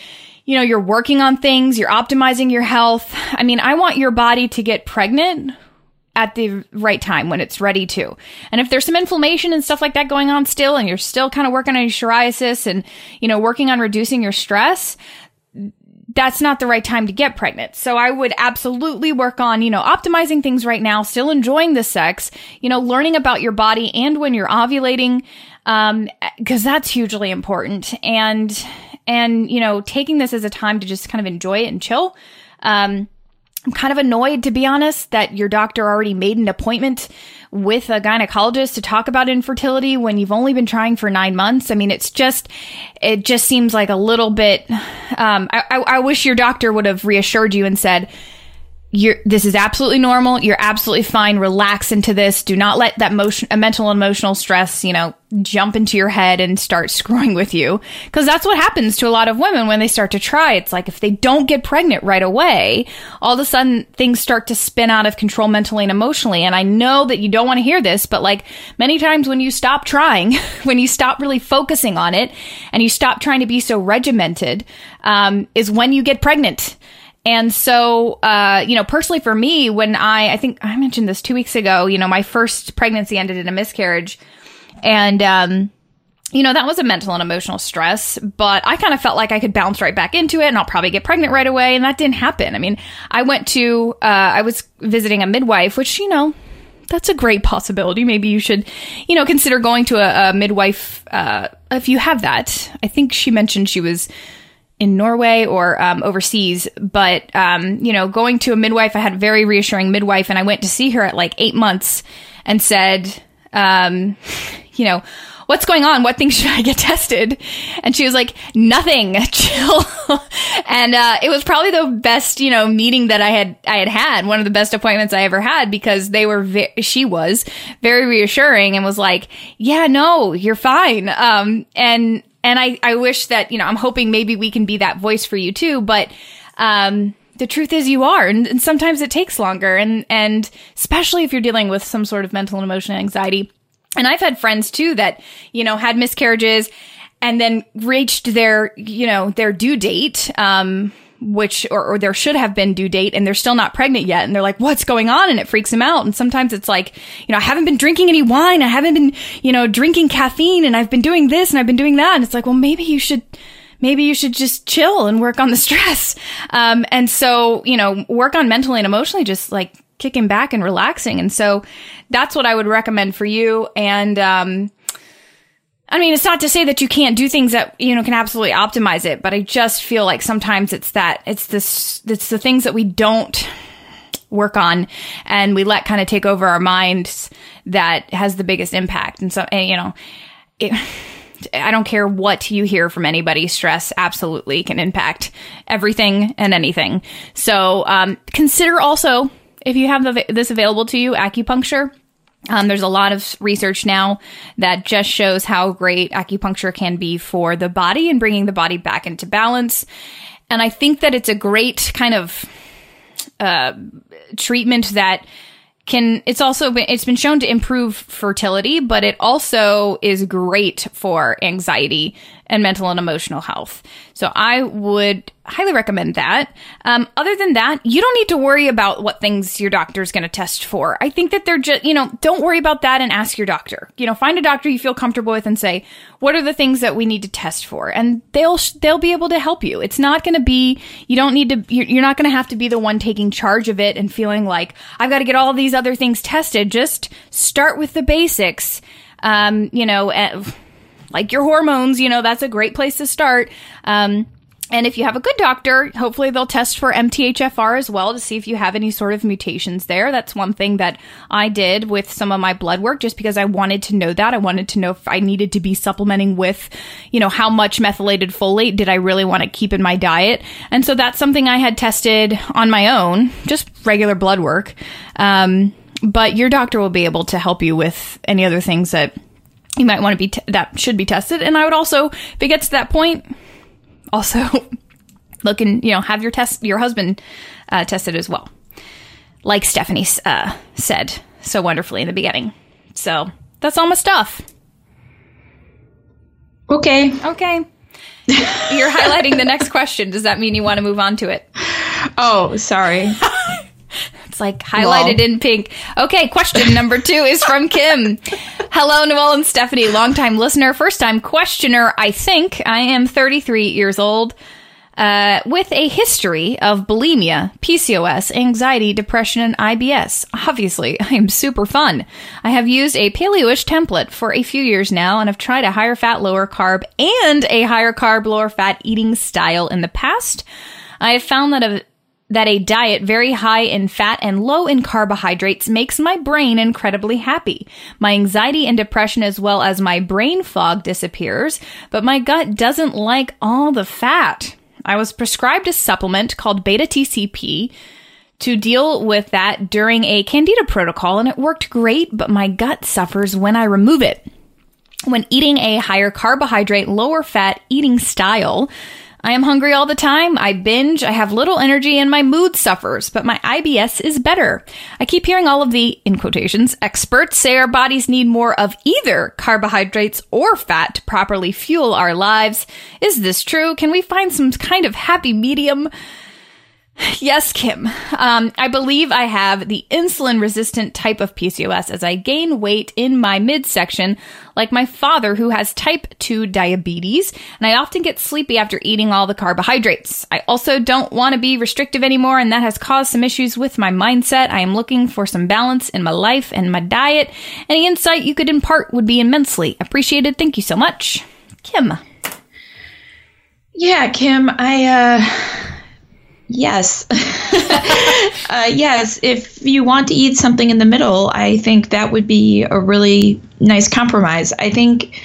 you know, you're working on things, you're optimizing your health. I mean, I want your body to get pregnant at the right time when it's ready to. And if there's some inflammation and stuff like that going on still, and you're still kind of working on your psoriasis and, you know, working on reducing your stress, that's not the right time to get pregnant. So I would absolutely work on, you know, optimizing things right now, still enjoying the sex, you know, learning about your body and when you're ovulating, um, cause that's hugely important. And, and, you know, taking this as a time to just kind of enjoy it and chill. Um, I'm kind of annoyed, to be honest, that your doctor already made an appointment with a gynecologist to talk about infertility when you've only been trying for nine months. I mean, it's just, it just seems like a little bit. Um, I, I, I wish your doctor would have reassured you and said, you're this is absolutely normal. You're absolutely fine. Relax into this. Do not let that motion mental and emotional stress you know jump into your head and start [laughs] screwing with you. Because that's what happens to a lot of women when they start to try. It's like if they don't get pregnant right away all of a sudden things start to spin out of control mentally and emotionally. And i know that you don't want to hear this but like many times when you stop trying [laughs] when you stop really focusing on it and you stop trying to be so regimented um, is when you get pregnant and so, uh, you know, personally for me, when I, I think I mentioned this two weeks ago, you know, my first pregnancy ended in a miscarriage. And, um, you know, that was a mental and emotional stress, but I kind of felt like I could bounce right back into it and I'll probably get pregnant right away. And that didn't happen. I mean, I went to, uh, I was visiting a midwife, which, you know, that's a great possibility. Maybe you should, you know, consider going to a, a midwife, uh, if you have that. I think she mentioned she was, in Norway or um, overseas. But, um, you know, going to a midwife, I had a very reassuring midwife, and I went to see her at like eight months and said, um, [laughs] you know, what's going on? What things [laughs] should I get tested? And she was like, nothing, [laughs] chill. and, uh, it was probably the best, you know, meeting that I had, I had had, one of the best appointments I ever had because they were, ve- she was very reassuring and was like, yeah, no, you're fine. Um, and, and I, I wish that, you know, I'm hoping maybe we can be that voice for you too, but, um, the truth is you are and, and, sometimes it takes longer. And and especially if you're dealing with some sort of mental and emotional anxiety. And i've had friends too that you know had miscarriages and then reached their you know their due date um which or, or there should have been due date and they're still not pregnant yet and they're like what's going on? And it freaks them out. And sometimes it's like you know i haven't been drinking any wine. I haven't been you know drinking caffeine and i've been doing this and i've been doing that. And it's like well maybe you should maybe you should just chill and work on the [laughs] stress. Um, and so you know work on mentally and emotionally just like kicking back and relaxing. And so that's what i would recommend for you. And um, I mean, it's not to say that you can't do things that, you know, can absolutely optimize it, but I just feel like sometimes it's that, it's this, it's the things that we don't work on and we let kind of take over our minds that has the biggest impact. And so, and, you know, it, I don't care what you hear from anybody, stress absolutely can impact everything and anything. So, um, consider also, if you have the, this available to you, acupuncture um, there's a lot of research now that just shows how great acupuncture can be for the body and bringing the body back into balance. And I think that it's a great kind of uh, treatment that can it's also been it's been shown to improve fertility but it also is great for anxiety and mental and emotional health. So I would highly recommend that. Um, other than that, you don't need to worry about what things your doctor is going to test for. I think that they're just, you know, don't worry about that and ask your doctor. You know, find a doctor you feel comfortable with and say, what are the things that we need to test for? And they'll, they'll be able to help you. It's not going to be, you don't need to, you're not going to have to be the one taking charge of it and feeling like, I've got to get all these other things tested. Just start with the basics. Um, you know, uh, like your hormones, you know, that's a great place to start. Um, and if you have a good doctor, hopefully they'll test for MTHFR as well to see if you have any sort of mutations there. That's one thing that I did with some of my blood work just because I wanted to know that. I wanted to know if I needed to be supplementing with, you know, how much methylated folate did I really want to keep in my diet. And so that's something I had tested on my own, just regular blood work. Um, but your doctor will be able to help you with any other things that you might want to be t- that should be tested. And I would also, if it gets to that point, also [laughs] look and you know have your test your husband uh, tested as well. Like stephanie uh, said so wonderfully in the beginning. So that's all my stuff. Okay. Okay. You're highlighting the next question. Does that mean you want to move on to it? Oh sorry [laughs] [laughs] it's like highlighted in pink. Okay, question number two is from Kim. [laughs] Hello, Noelle and Stephanie, longtime listener, first time questioner. I think I am 33 years old. Uh, with a history of bulimia, PCOS, anxiety, depression, and IBS. Obviously, [laughs] I am super fun. I have used a paleoish template for a few years now and have tried a higher fat, lower carb, and a higher carb, lower fat eating style in the past. I have found that a that a diet very high in fat and low in carbohydrates makes my brain incredibly happy. My anxiety and depression as well as my brain fog disappears, but my gut doesn't like all the fat. I was prescribed a supplement called beta TCP to deal with that during a candida protocol and it worked great, but my gut suffers when I remove it. When eating a higher carbohydrate, lower fat eating style, I am hungry all the time. I binge. I have little energy and my mood suffers, but my IBS is better. I keep hearing all of the, in quotations, experts say our bodies need more of either carbohydrates or fat to properly fuel our lives. Is this true? Can we find some kind of happy medium? [laughs] Yes, Kim. Um, I believe I have the insulin resistant type of PCOS as I gain weight in my midsection, like my father who has type 2 diabetes, and I often get sleepy after eating all the carbohydrates. I also don't want to be restrictive anymore, and that has caused some issues with my mindset. I am looking for some balance in my life and my diet. Any insight you could impart would be immensely appreciated. Thank you so much. Kim. Yeah, Kim, I, uh, Yes. [laughs] uh, yes. If you want to eat something in the middle, I think that would be a really nice compromise. I think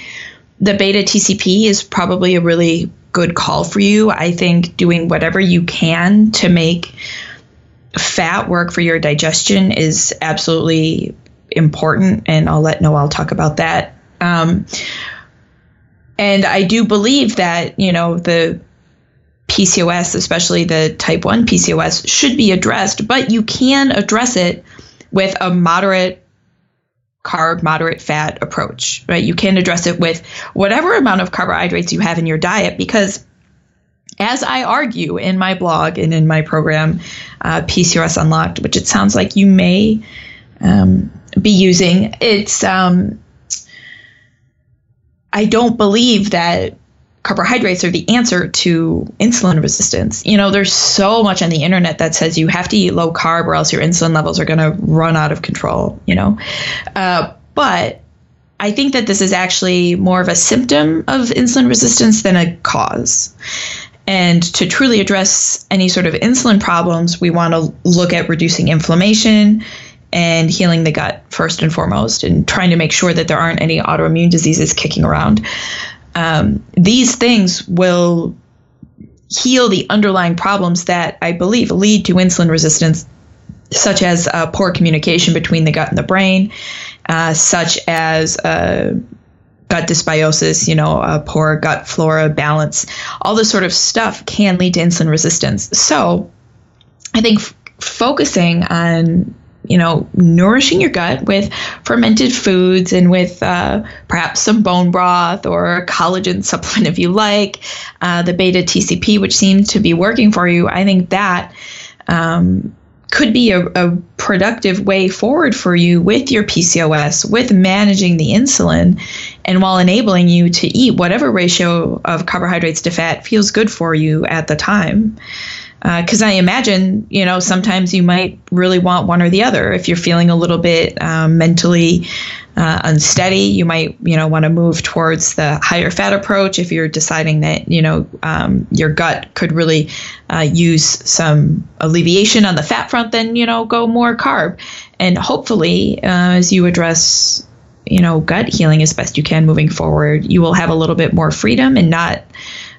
the beta TCP is probably a really good call for you. I think doing whatever you can to make fat work for your digestion is absolutely important. And I'll let Noelle talk about that. Um, and I do believe that, you know, the PCOS, especially the type 1 PCOS, should be addressed, but you can address it with a moderate carb, moderate fat approach, right? You can address it with whatever amount of carbohydrates you have in your diet because as I argue in my blog and in my program, uh, PCOS Unlocked, which it sounds like you may um, be using, it's um, I don't believe that carbohydrates are the answer to insulin resistance. You know, there's so much on the internet that says you have to eat low carb or else your insulin levels are going to run out of control, you know. Uh, but I think that this is actually more of a symptom of insulin resistance than a cause. And to truly address any sort of insulin problems, we want to look at reducing inflammation and healing the gut first and foremost, and trying to make sure that there aren't any autoimmune diseases kicking around um, these things will heal the underlying problems that I believe lead to insulin resistance, such as uh, poor communication between the gut and the brain, uh, such as uh, gut dysbiosis, you know, poor gut flora balance. All this sort of stuff can lead to insulin resistance. So I think f- focusing on you know, nourishing your gut with fermented foods and with uh, perhaps some bone broth or a collagen supplement if you like, uh, the beta TCP, which seems to be working for you. I think that um, could be a, a, productive way forward for you with your PCOS, with managing the insulin, and while enabling you to eat whatever ratio of carbohydrates to fat feels good for you at the time because uh, I imagine, you know, sometimes you might really want one or the other. If you're feeling a little bit um, mentally uh, unsteady, you might, you know, want to move towards the higher fat approach. If you're deciding that, you know, um, your gut could really uh, use some alleviation on the fat front, then, you know, go more carb. And hopefully, uh, as you address, you know, gut healing as best you can moving forward, you will have a little bit more freedom and not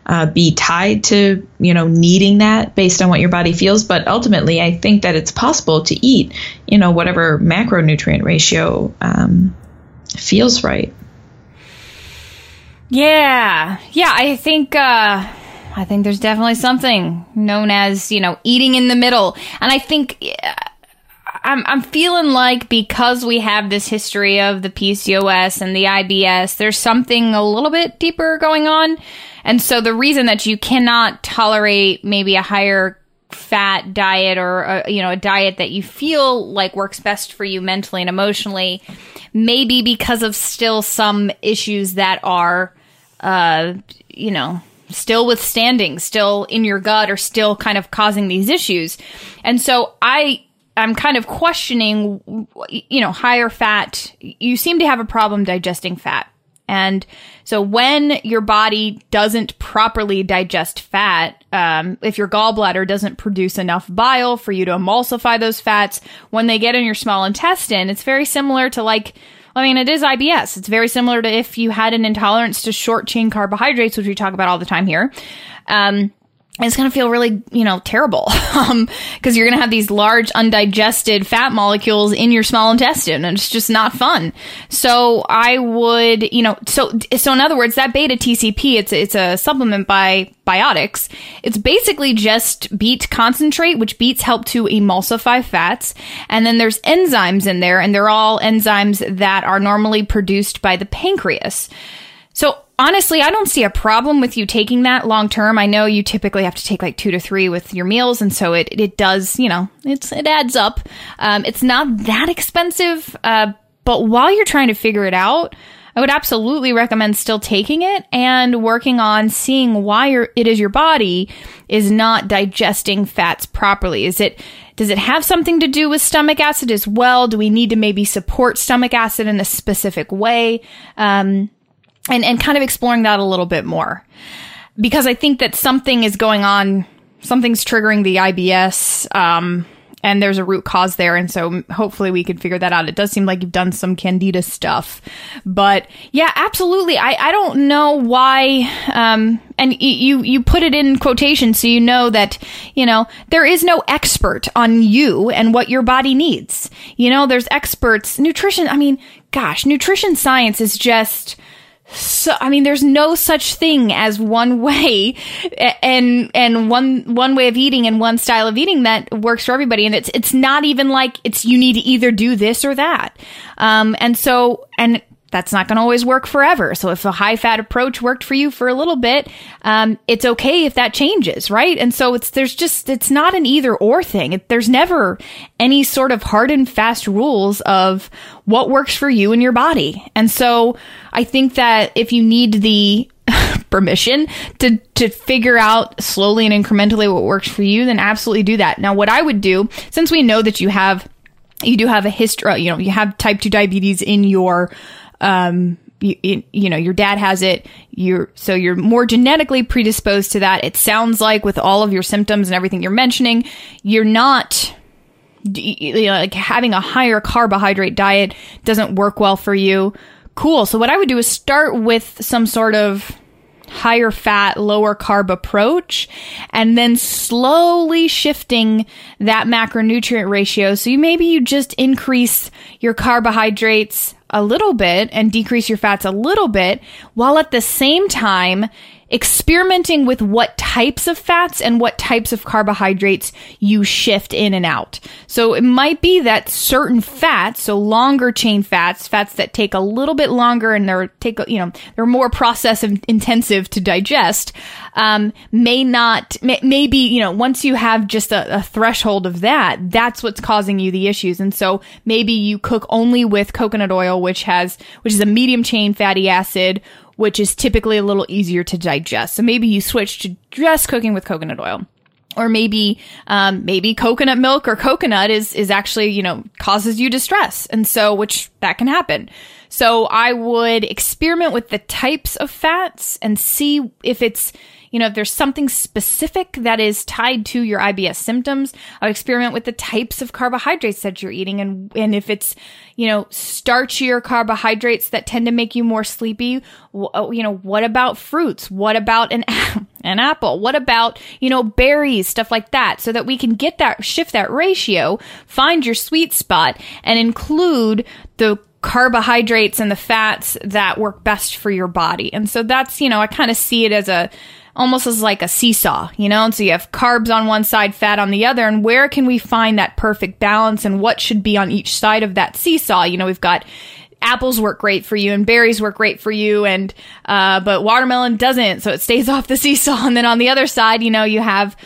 uh, be tied to you know needing that based on what your body feels. But ultimately i think that it's possible to eat you know whatever macronutrient ratio um, feels right. Yeah. Yeah i think uh, I think there's definitely something known as, you know, eating in the middle. And I think I'm, I'm feeling like because we have this history of the PCOS and the IBS, there's something a little bit deeper going on. And so the reason that you cannot tolerate maybe a higher fat diet or a, you know a diet that you feel like works best for you mentally and emotionally maybe because of still some issues that are uh you know still withstanding still in your gut or still kind of causing these issues and so i I'm kind of questioning, you know, higher fat. You seem to have a problem digesting fat. And so when your body doesn't properly digest fat, um, if your gallbladder doesn't produce enough bile for you to emulsify those fats, when they get in your small intestine, it's very similar to like, I mean, it is IBS. It's very similar to if you had an intolerance to short chain carbohydrates, which we talk about all the time here. Um, it's going to feel really, you know, terrible because [laughs] um, you're going to have these large undigested fat molecules in your small intestine and it's just not fun. So I would, you know, so, so in other words, that beta TCP, it's, it's a supplement by Biotics. It's basically just beet concentrate, which beets help to emulsify fats. And then there's enzymes in there and they're all enzymes that are normally produced by the pancreas. So honestly, I don't see a problem with you taking that long term. I know you typically have to take like two to three with your meals, and so it it does, you know, it's it adds up. Um, it's not that expensive, uh, but while you're trying to figure it out. I would absolutely recommend still taking it and working on seeing why it is your body is not digesting fats properly. Is it does it have something to do with stomach acid as well? Do we need to maybe support stomach acid in a specific way? Um, and and kind of exploring that a little bit more because I think that something is going on, something's triggering the IBS. Um, and there's a root cause there. And so hopefully we can figure that out. It does seem like you've done some candida stuff, but yeah, absolutely. I, I don't know why, um, and you, you put it in quotation so you know that, you know, there is no expert on you and what your body needs. You know, there's experts, nutrition. I mean, gosh, nutrition science is just, so I mean, there's no such thing as one way and and one one way of eating and one style of eating that works for everybody. And it's it's not even like it's you need to either do this or that. Um, and so and that's not going to always work forever. So if a high fat approach worked for you for a little bit, um, it's okay if that changes, right? And so it's there's just it's not an either or thing. It, there's never any sort of hard and fast rules of what works for you and your body. And so I think that if you need the [laughs] permission to to figure out slowly and incrementally what works for you, then absolutely do that. Now, what I would do, since we know that you have you do have a history, you know, you have type 2 diabetes in your um, you, you, know, your dad has it. You're so you're more genetically predisposed to that. It sounds like with all of your symptoms and everything you're mentioning, you're not you know, like having a higher carbohydrate diet doesn't work well for you. Cool. So what I would do is start with some sort of higher fat, lower carb approach, and then slowly shifting that macronutrient ratio. So you maybe you just increase your carbohydrates a little bit and decrease your fats a little bit while at the same time experimenting with what types of fats and what types of carbohydrates you shift in and out. So it might be that certain fats, so longer chain fats, fats that take a little bit longer and they're take you know they're more process intensive to digest, um, may not may, maybe you know once you have just a, a threshold of that, that's what's causing you the issues. And so maybe you cook only with coconut oil, which has which is a medium chain fatty acid which is typically a little easier to digest. So maybe you switch to just cooking with coconut oil. Or maybe, um, maybe coconut milk or coconut is, is actually, you know, causes you distress. And so, which that can happen. So I would experiment with the types of fats and see if it's, you know, if there's something specific that is tied to your IBS symptoms, I would experiment with the types of carbohydrates that you're eating. And, and if it's, you know, starchier carbohydrates that tend to make you more sleepy, uh, you know, what about fruits? What about an, [laughs] an apple? What about, you know, berries, stuff like that, so that we can get that, shift that ratio, find your sweet spot, and include the carbohydrates and the fats that work best for your body. And so that's, you know, I kind of see it as a, almost as like a seesaw, you know? And so you have carbs on one side, fat on the other. And where can we find that perfect balance and what should be on each side of that seesaw? You know, we've got apples work great for you and berries work great for you and uh, but watermelon doesn't so it stays [laughs] off the seesaw and then on the other side you know you have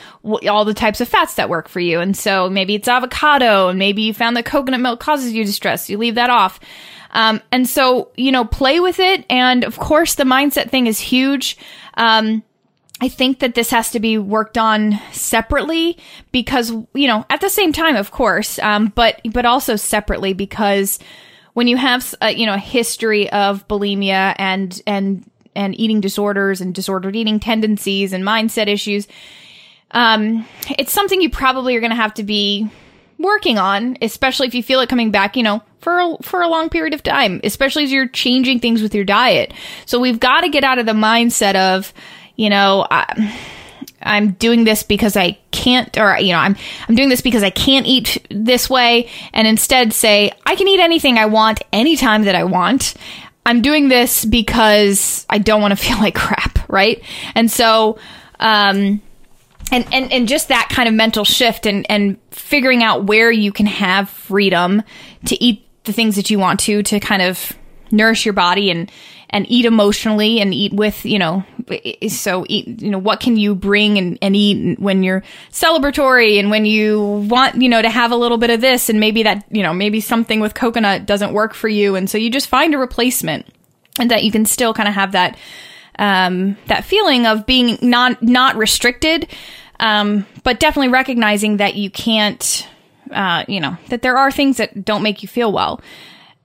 all the types of fats that work for you and so maybe it's avocado and maybe you found that coconut milk causes you distress you leave that off um, and so you know play with it and of course the mindset thing is huge um, I think that this has to be worked on separately because, you know, at the same time, of course, um, but, but also separately because when you have, a, uh, you know, a history of bulimia and, and, and eating disorders and disordered eating tendencies and mindset issues, um, it's something you probably are going to have to be working on, especially if you feel it coming back, you know, for a, for a long period of time, especially as you're changing things with your diet. So we've got to get out of the mindset of, you know, I, I'm doing this because I can't, or, you know, I'm, I'm doing this because I can't eat this way. And instead say, I can eat anything I want anytime that I want. I'm doing this because I don't want to [laughs] feel like crap. Right. And so, um, and, and, and just that kind of mental shift and, and figuring out where you can have freedom to eat the things that you want to, to kind of nourish your body and, and eat emotionally and eat with, you know, so eat, you know, what can you bring and, and eat when you're celebratory and when you want, you know, to have a little bit of this and maybe that, you know, maybe something with coconut doesn't work for you. And so you just find a replacement and that you can still kind of have that, um, that feeling of being not, not restricted. Um, but definitely recognizing that you can't, uh, you know, that there are things that don't make you feel well.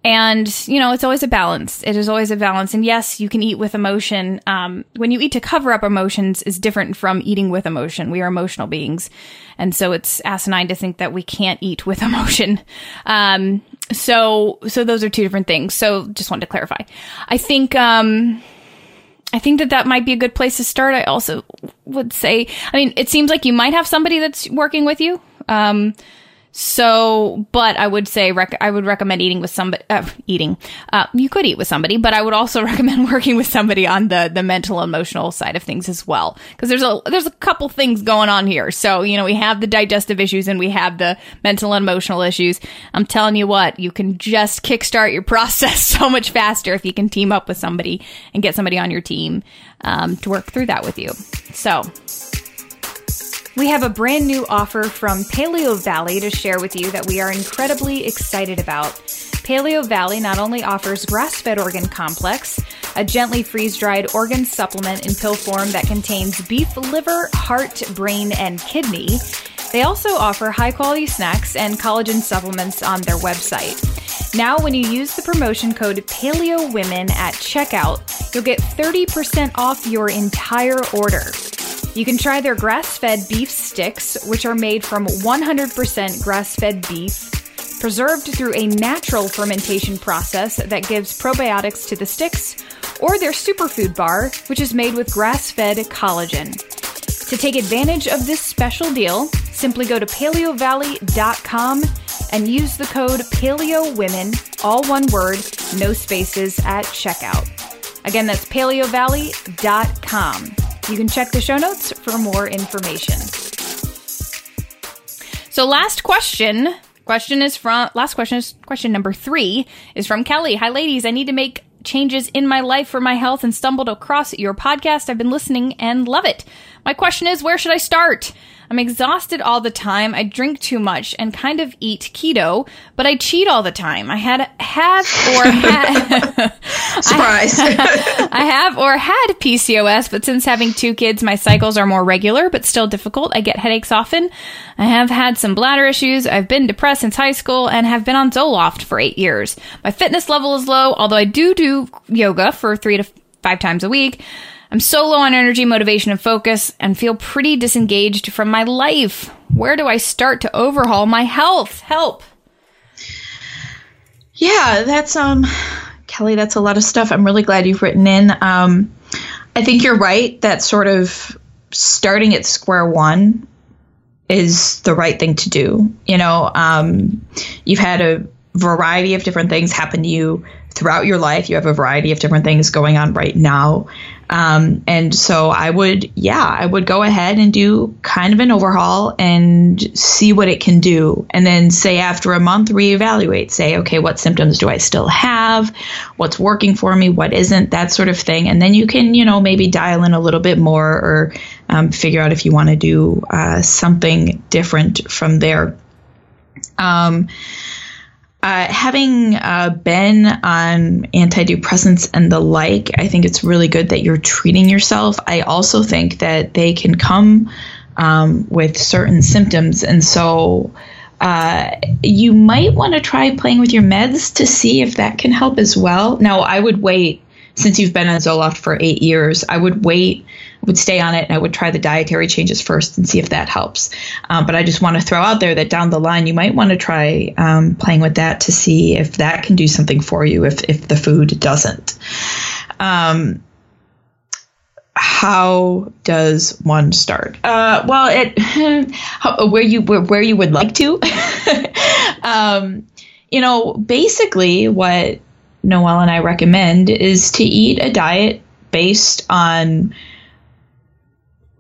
And, you know, it's always a balance. It is always a balance. And yes, you can eat with emotion. Um, when you eat to cover up emotions is different from eating with emotion. We are emotional beings. And so it's asinine to think that we can't eat with [laughs] emotion. Um, so, so those are two different things. So just wanted to clarify. I think, um, I think that that might be a good place to start. I also would say, I mean, it seems like you might have somebody that's working with you. Um, so, but I would say rec- I would recommend eating with somebody. Uh, eating, uh, you could eat with somebody, but I would also [laughs] recommend working with somebody on the the mental emotional side of things as well, because there's a there's a couple things going on here. So you know we have the digestive issues and we have the mental and emotional issues. I'm telling you what, you can just kickstart your [laughs] process so much faster if you can team up with somebody and get somebody on your team um, to work through that with you. So we have a brand new offer from Paleo Valley to share with you that we are incredibly excited about. Paleo Valley not only offers grass fed organ complex, a gently freeze dried organ supplement in pill form that contains beef liver, heart, brain, and kidney. They also offer high quality snacks and collagen supplements on their website. Now, when you use the promotion code PaleoWomen at checkout, you'll get 30% off your entire order. You can try their grass fed beef sticks, which are made from 100% grass fed beef, preserved through a natural fermentation process that gives probiotics to the sticks, or their superfood bar, which is made with grass fed collagen. To take advantage of this special deal, simply go to paleovalley.com and use the code PaleoWomen, all one word, no spaces, at checkout. Again, that's paleovalley.com. You can check the show notes for more information. So, last question. Question is from last question is question number three is from Kelly. Hi, ladies. I need to make changes in my life for my health and stumbled across your podcast. I've been listening and love it. My question is, where should I start? I'm exhausted all the time. I drink too much and kind of eat keto, but I cheat all the time. I had have or [laughs] had [laughs] surprise. I, [laughs] I have or had PCOS, but since having two kids, my cycles are more regular, but still difficult. I get headaches often. I have had some bladder issues. I've been depressed since high school and have been on Zoloft for eight years. My fitness level is low, although I do do yoga for three to five times a week. I'm so low on energy, motivation, and focus, and feel pretty disengaged from my life. Where do I start to overhaul my health? Help. Yeah, that's um Kelly, that's a lot of stuff. I'm really glad you've written in. Um I think you're right that sort of starting at square one is the right thing to do. You know, um, you've had a variety of different things happen to you throughout your life. You have a variety of different things going on right now. Um, and so I would, yeah, I would go ahead and do kind of an overhaul and see what it can do. And then say after a month, reevaluate, say, okay, what symptoms do I still have? What's working for me? What isn't? That sort of thing. And then you can, you know, maybe dial in a little bit more or um, figure out if you want to do uh, something different from there. Um, uh, having uh, been on antidepressants and the like, I think it's really good that you're treating yourself. I also think that they can come um, with certain symptoms. And so uh, you might want to try playing with your meds to see if that can help as well. Now, I would wait, since you've been on Zoloft for eight years, I would wait would stay on it and I would try the dietary changes first and see if that helps. Um, but I just want to throw out there that down the line, you might want to try um, playing with that to see if that can do something for you if, if the food doesn't. Um, how does one start? Uh, well, it [laughs] how, where you where, where you would like to. [laughs] um, you know, basically, what Noelle and I recommend is to eat a diet based on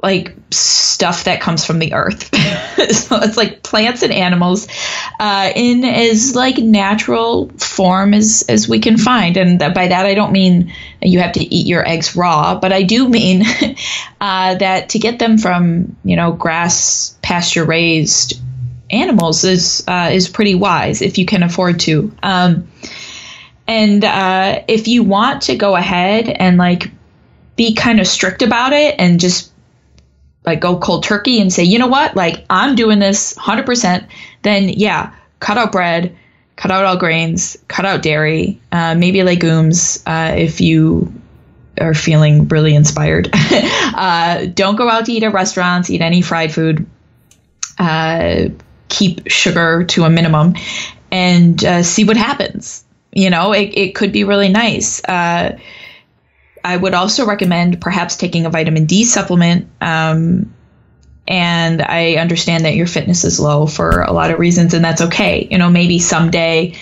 like stuff that comes from the earth. [laughs] so it's like plants and animals uh, in as like natural form as as we can find. And by that I don't mean you have to eat your eggs raw, but I do mean [laughs] uh, that to get them from you know grass pasture raised animals is uh, is pretty wise if you can afford to. Um, and uh, if you want to go ahead and like be kind of strict about it and just like go cold turkey and say, you know what, like I'm doing this 100%, then yeah, cut out bread, cut out all grains, cut out dairy, uh, maybe legumes uh, if you are feeling really inspired. [laughs] uh, don't go out to eat at restaurants, eat any fried food. Uh, keep sugar to a minimum and uh, see what happens. You know, it, it could be really nice uh, I would also recommend perhaps taking a vitamin D supplement. Um, and I understand that your fitness is low for a lot of reasons, and that's okay. You know, maybe someday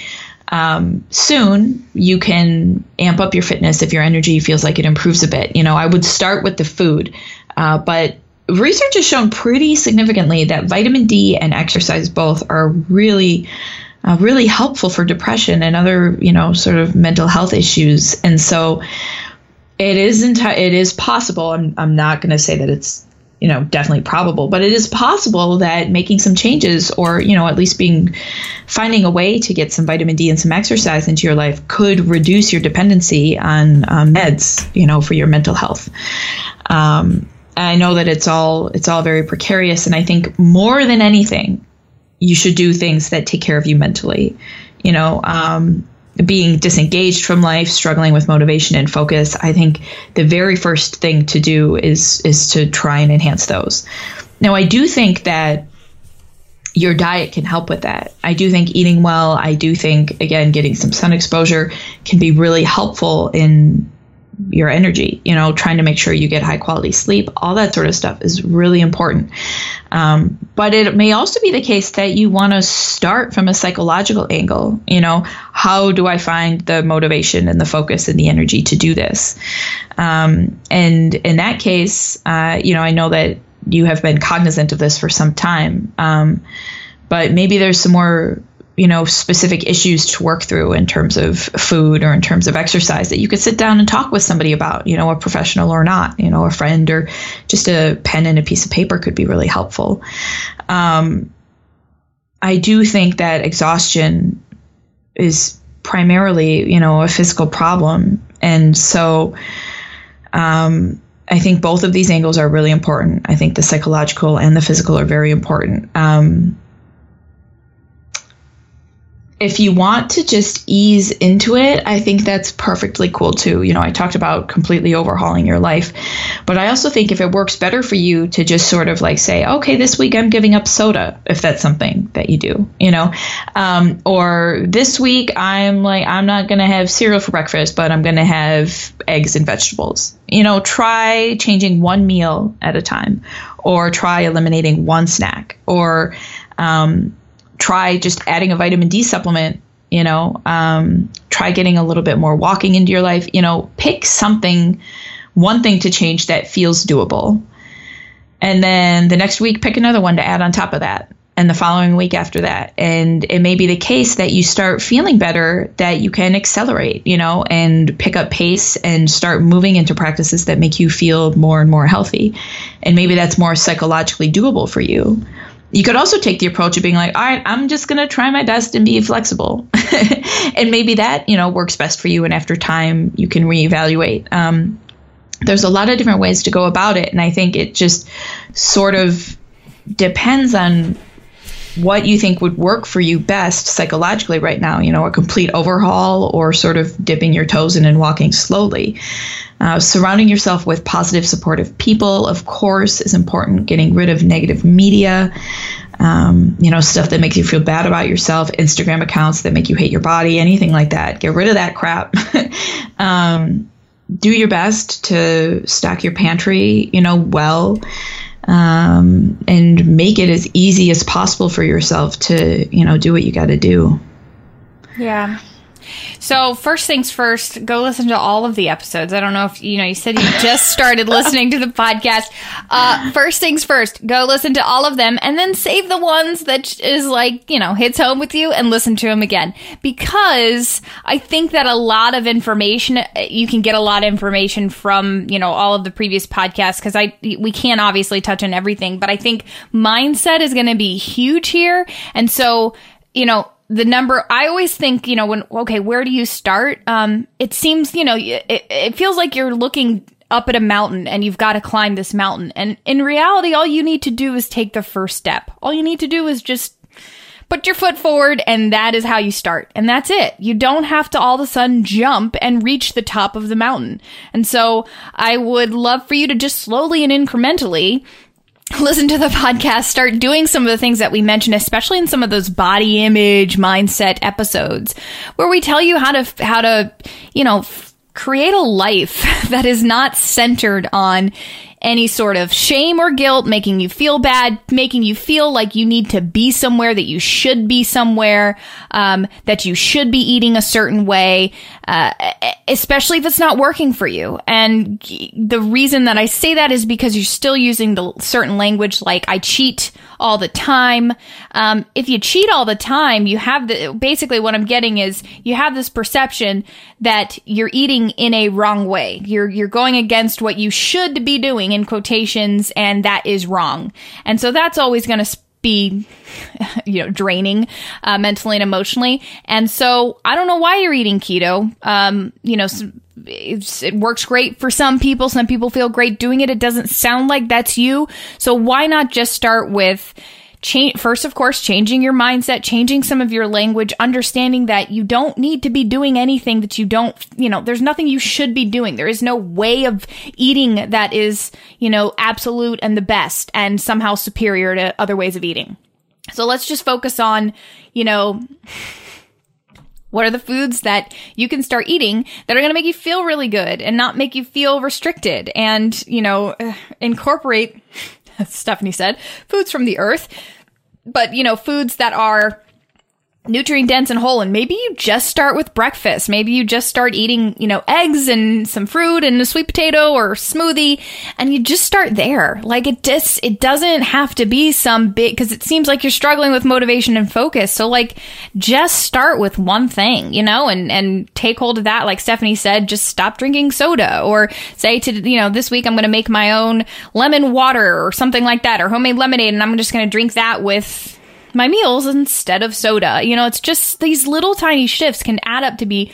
um, soon you can amp up your fitness if your energy feels like it improves a bit. You know, I would start with the food, uh, but research has shown pretty significantly that vitamin D and exercise both are really uh, really helpful for depression and other you know sort of mental health issues and so it is enti- it is possible. I'm I'm not going to say that it's you know definitely probable, but it is possible that making some changes or you know at least being finding a way to get some vitamin D and some exercise into your life could reduce your dependency on um, meds. You know for your mental health. Um, I know that it's all it's all very precarious, and I think more than anything, you should do things that take care of you mentally. You know, um, being disengaged from life, struggling with motivation and focus, I think the very first thing to do is is to try and enhance those. Now, I do think that your diet can help with that. I do think eating well, I do think again getting some sun exposure can be really helpful in your energy, you know, trying to make sure you get high quality sleep, all that sort of stuff is really important. Um, but it may also be the case that you want to start from a psychological angle. You know, how do I find the motivation and the focus and the energy to do this? Um, and in that case, uh, you know, I know that you have been cognizant of this for some time. Um, but maybe there's some more you know specific issues to work through in terms of food or in terms of exercise that you could sit down and talk with somebody about you know a professional or not you know a friend or just a pen and a piece of paper could be really helpful um, i do think that exhaustion is primarily you know a physical problem and so um, I think both of these angles are really important. I think the psychological and the physical are very important. Um, if you want to just ease into it, I think that's perfectly cool too. You know, I talked about completely overhauling your life, but I also think if it works better for you to just sort of like say, okay, this week I'm giving up soda, if that's something that you do, you know, um, or this week I'm like, I'm not going to have cereal for breakfast, but I'm going to have eggs and vegetables. You know, try changing one meal at a time, or try eliminating one snack, or, um, try just adding a vitamin D supplement, you know, um, try getting a little bit more walking into your life, you know, pick something one thing to change that feels doable. And then the next week, pick another one to add on top of that. And the following week after that. And it may be the case that you start feeling better, that you can accelerate, you know, and pick up pace and start moving into practices that make you feel more and more healthy. And maybe that's more psychologically doable for you. You could also take the approach of being like, all right, I'm just going to try my best and be flexible. [laughs] and maybe that, you know, works best for you. And after time, you can reevaluate. Um, there's a lot of different ways to go about it. And I think it just sort of depends on what you think would work for you best psychologically right now. You know, a complete overhaul or sort of dipping your toes in and walking slowly. Uh, surrounding yourself with positive, supportive people, of course, is important. Getting rid of negative media, um, you know, stuff that makes you feel bad about yourself, Instagram accounts that make you hate your body, anything like that. Get rid of that crap. [laughs] um, do your best to stock your pantry, you know, well. Um, and make it as easy as possible for yourself to, you know, do what you got to do. Yeah. So first things first, go listen to all of the episodes. I don't know if you know. You said you just started listening to the podcast. Uh, first things first, go listen to all of them, and then save the ones that is like you know hits home with you, and listen to them again. Because I think that a lot of information you can get a lot of information from you know all of the previous podcasts. Because I we can't obviously touch on everything, but I think mindset is going to be huge here, and so you know the number i always think you know when okay where do you start? Um it seems you know it, it feels like you're looking up at a mountain and you've got to climb this mountain. And in reality all you need to do is take the first step. All you need to do is just put your foot forward and that is how you start. And that's it. You don't have to all of a sudden jump and reach the top of the mountain. And so i would love for you to just slowly and incrementally [laughs] listen to the podcast, start doing some of the things that we mentioned, especially in some of those body image mindset episodes where we tell you how to, how to, you know, create a life [laughs] that is not centered on any sort of shame or guilt, making you feel bad, making you feel like you need to be somewhere, that you should be somewhere, um, that you should be eating a certain way, uh, especially if it's not working for you. And the reason that I say that is because you're still using the certain language like I cheat all the time. Um, if you cheat all the time, you have the basically what I'm getting is you have this perception that you're eating in a wrong way. You're you're going against what you should be doing in quotations, and that is wrong. And so that's always going to be [laughs] you know draining uh, mentally and emotionally. And so i don't know why you're eating keto. Um, you know it works great for some people. Some people feel great doing it. It doesn't sound like that's you. So why not just start with change first of course changing your mindset changing some of your language understanding that you don't need to be doing anything that you don't you know there's nothing you should be doing. There is no way of eating that is you know absolute and the best and somehow superior to other ways of eating. So let's just focus on you know what are the foods that you can start eating that are going to make you feel really good and not make you feel restricted and you know eh, incorporate [laughs] as Stephanie said, foods from the earth, but you know, foods that are nutrient dense and whole and maybe you just start with breakfast. Maybe you just start eating you know eggs and some fruit and a sweet potato or smoothie and you just start there. Like it just it doesn't have to be some big because it seems like you're struggling with motivation and focus. So like just start with one thing you know and and take hold of that. Like stephanie said just stop drinking soda or say to you know this week i'm going to make my own lemon water or something like that or homemade lemonade and i'm just going to drink that with my meals instead of soda. You know, it's just these little tiny shifts can add up to be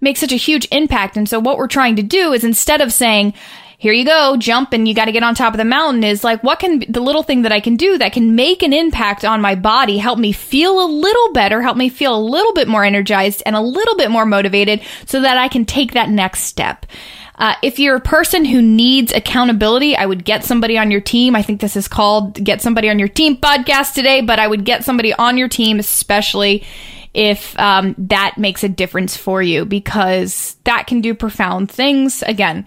make such a huge impact. And so what we're trying to do is instead of saying, here you go, jump and you got to get on top of the mountain is like, what can the little thing that I can do that can make an impact on my body, help me feel a little better, help me feel a little bit more energized and a little bit more motivated so that I can take that next step. Uh, if you're a person who needs accountability, I would get somebody on your team. I think this is called Get Somebody on Your Team podcast today, but I would get somebody on your team, especially if um, that makes a difference for you, because that can do profound things. Again,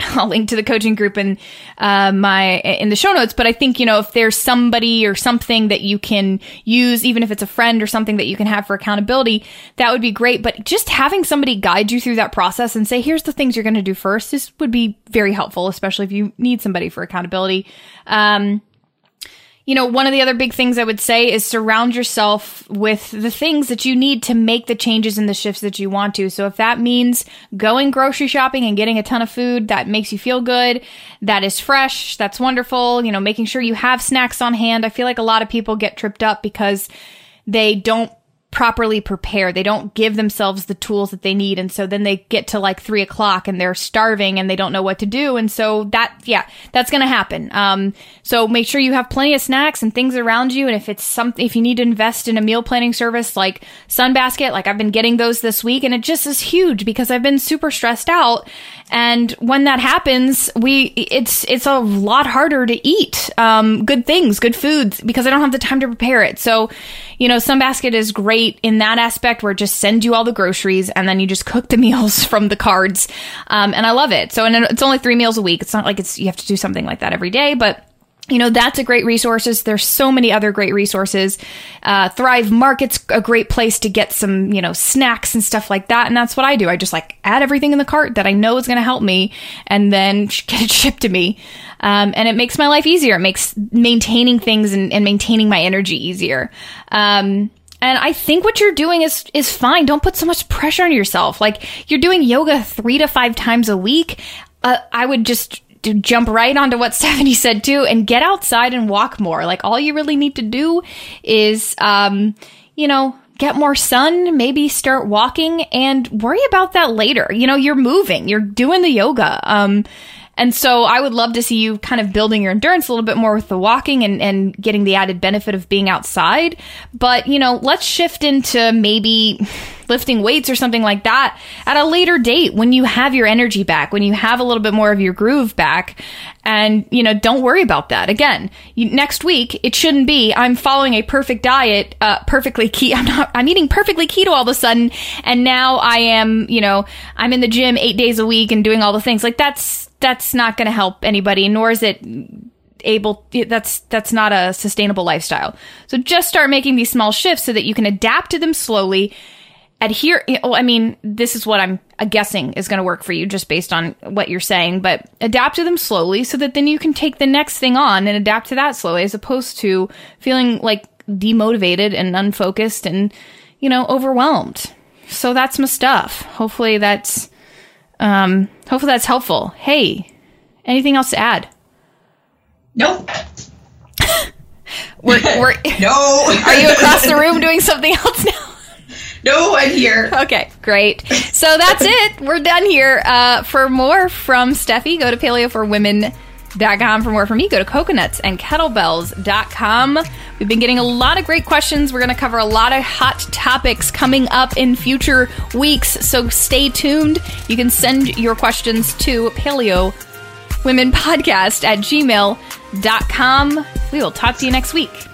[laughs] I'll link to the coaching group in uh, my in the show notes. But I think you know if there's somebody or something that you can use, even if it's a friend or something that you can have for accountability, that would be great. But just having somebody guide you through that process and say, "Here's the things you're going to do first, this would be very helpful, especially if you need somebody for accountability. Um, you know, one of the other big things I would say is surround yourself with the things that you need to make the changes and the shifts that you want to. So if that means going grocery shopping and getting a ton of food that makes you feel good, that is fresh, that's wonderful, you know, making sure you have snacks on hand. I feel like a lot of people get tripped up because they don't properly prepare. They don't give themselves the tools that they need. And so then they get to like three o'clock and they're starving and they don't know what to do. And so that, yeah, that's going to happen. Um, so make sure you have plenty of snacks and things around you. And if it's something, if you need to invest in a meal planning service like Sunbasket, like I've been getting those this week and it just is huge because I've been super stressed out. And when that happens, we, it's, it's a lot harder to eat, um, good things, good foods because I don't have the time to prepare it. So, you know, Sunbasket is great in that aspect where it just sends you all the groceries and then you just cook the [laughs] meals from the cards. Um, and I love it. So, and it's only three meals a week. It's not like it's, you have to do something like that every day, but you know that's a great resources. There's so many other great resources. Uh, thrive market's a great place to get some you know snacks and stuff like that. And that's what i do. I just like add everything in the cart that i know is going to help me and then [laughs] get it shipped to me. Um, and it makes my life easier. It makes maintaining things and, and maintaining my energy easier. Um, and I think what you're doing is is fine. Don't put so much pressure on yourself. Like you're doing yoga three to five times a week. Uh, I would just jump right onto what [laughs] Stefani said too and get outside and walk more. Like all you really need to do is, um, you know, get more sun, maybe start walking and worry about that later. You know, you're moving, you're doing the yoga. Um, and so I would love to see you kind of building your endurance a little bit more with the walking and, and getting the added benefit of being outside. But, you know, let's shift into maybe lifting weights or something like that at a later date when you have your energy back, when you have a little bit more of your groove back. And, you know, don't worry about that. Again, you, next week, it shouldn't be, I'm following a perfect diet, uh, perfectly keto. [laughs] I'm not, I'm eating perfectly keto all of a sudden. And now I am, you know, I'm in the gym eight days a week and doing all the things. Like that's, that's not going to help anybody, nor is it able that's that's not a sustainable lifestyle. So just start making these small shifts so that you can adapt to them slowly. Adhere well, i mean this is what i'm guessing is going to work for you just based on what you're saying but adapt to them slowly so that then you can take the next thing on and adapt to that slowly as opposed to feeling like demotivated and unfocused and you know overwhelmed. So that's my stuff. Hopefully that's um hopefully that's helpful hey anything else to add nope we're, [laughs] we're no [laughs] are you across the room doing something else now no, I'm here. Okay, great. So that's it. We're done here. Uh, for more from Steffi, go to paleoforwomen.com. For more from me, go to coconutsandkettlebells.com. We've been getting a lot of great questions. We're going to cover a lot of hot topics coming up in future weeks, so stay tuned. You can send your questions to paleo women podcast at gmail.com. We will talk to you next week.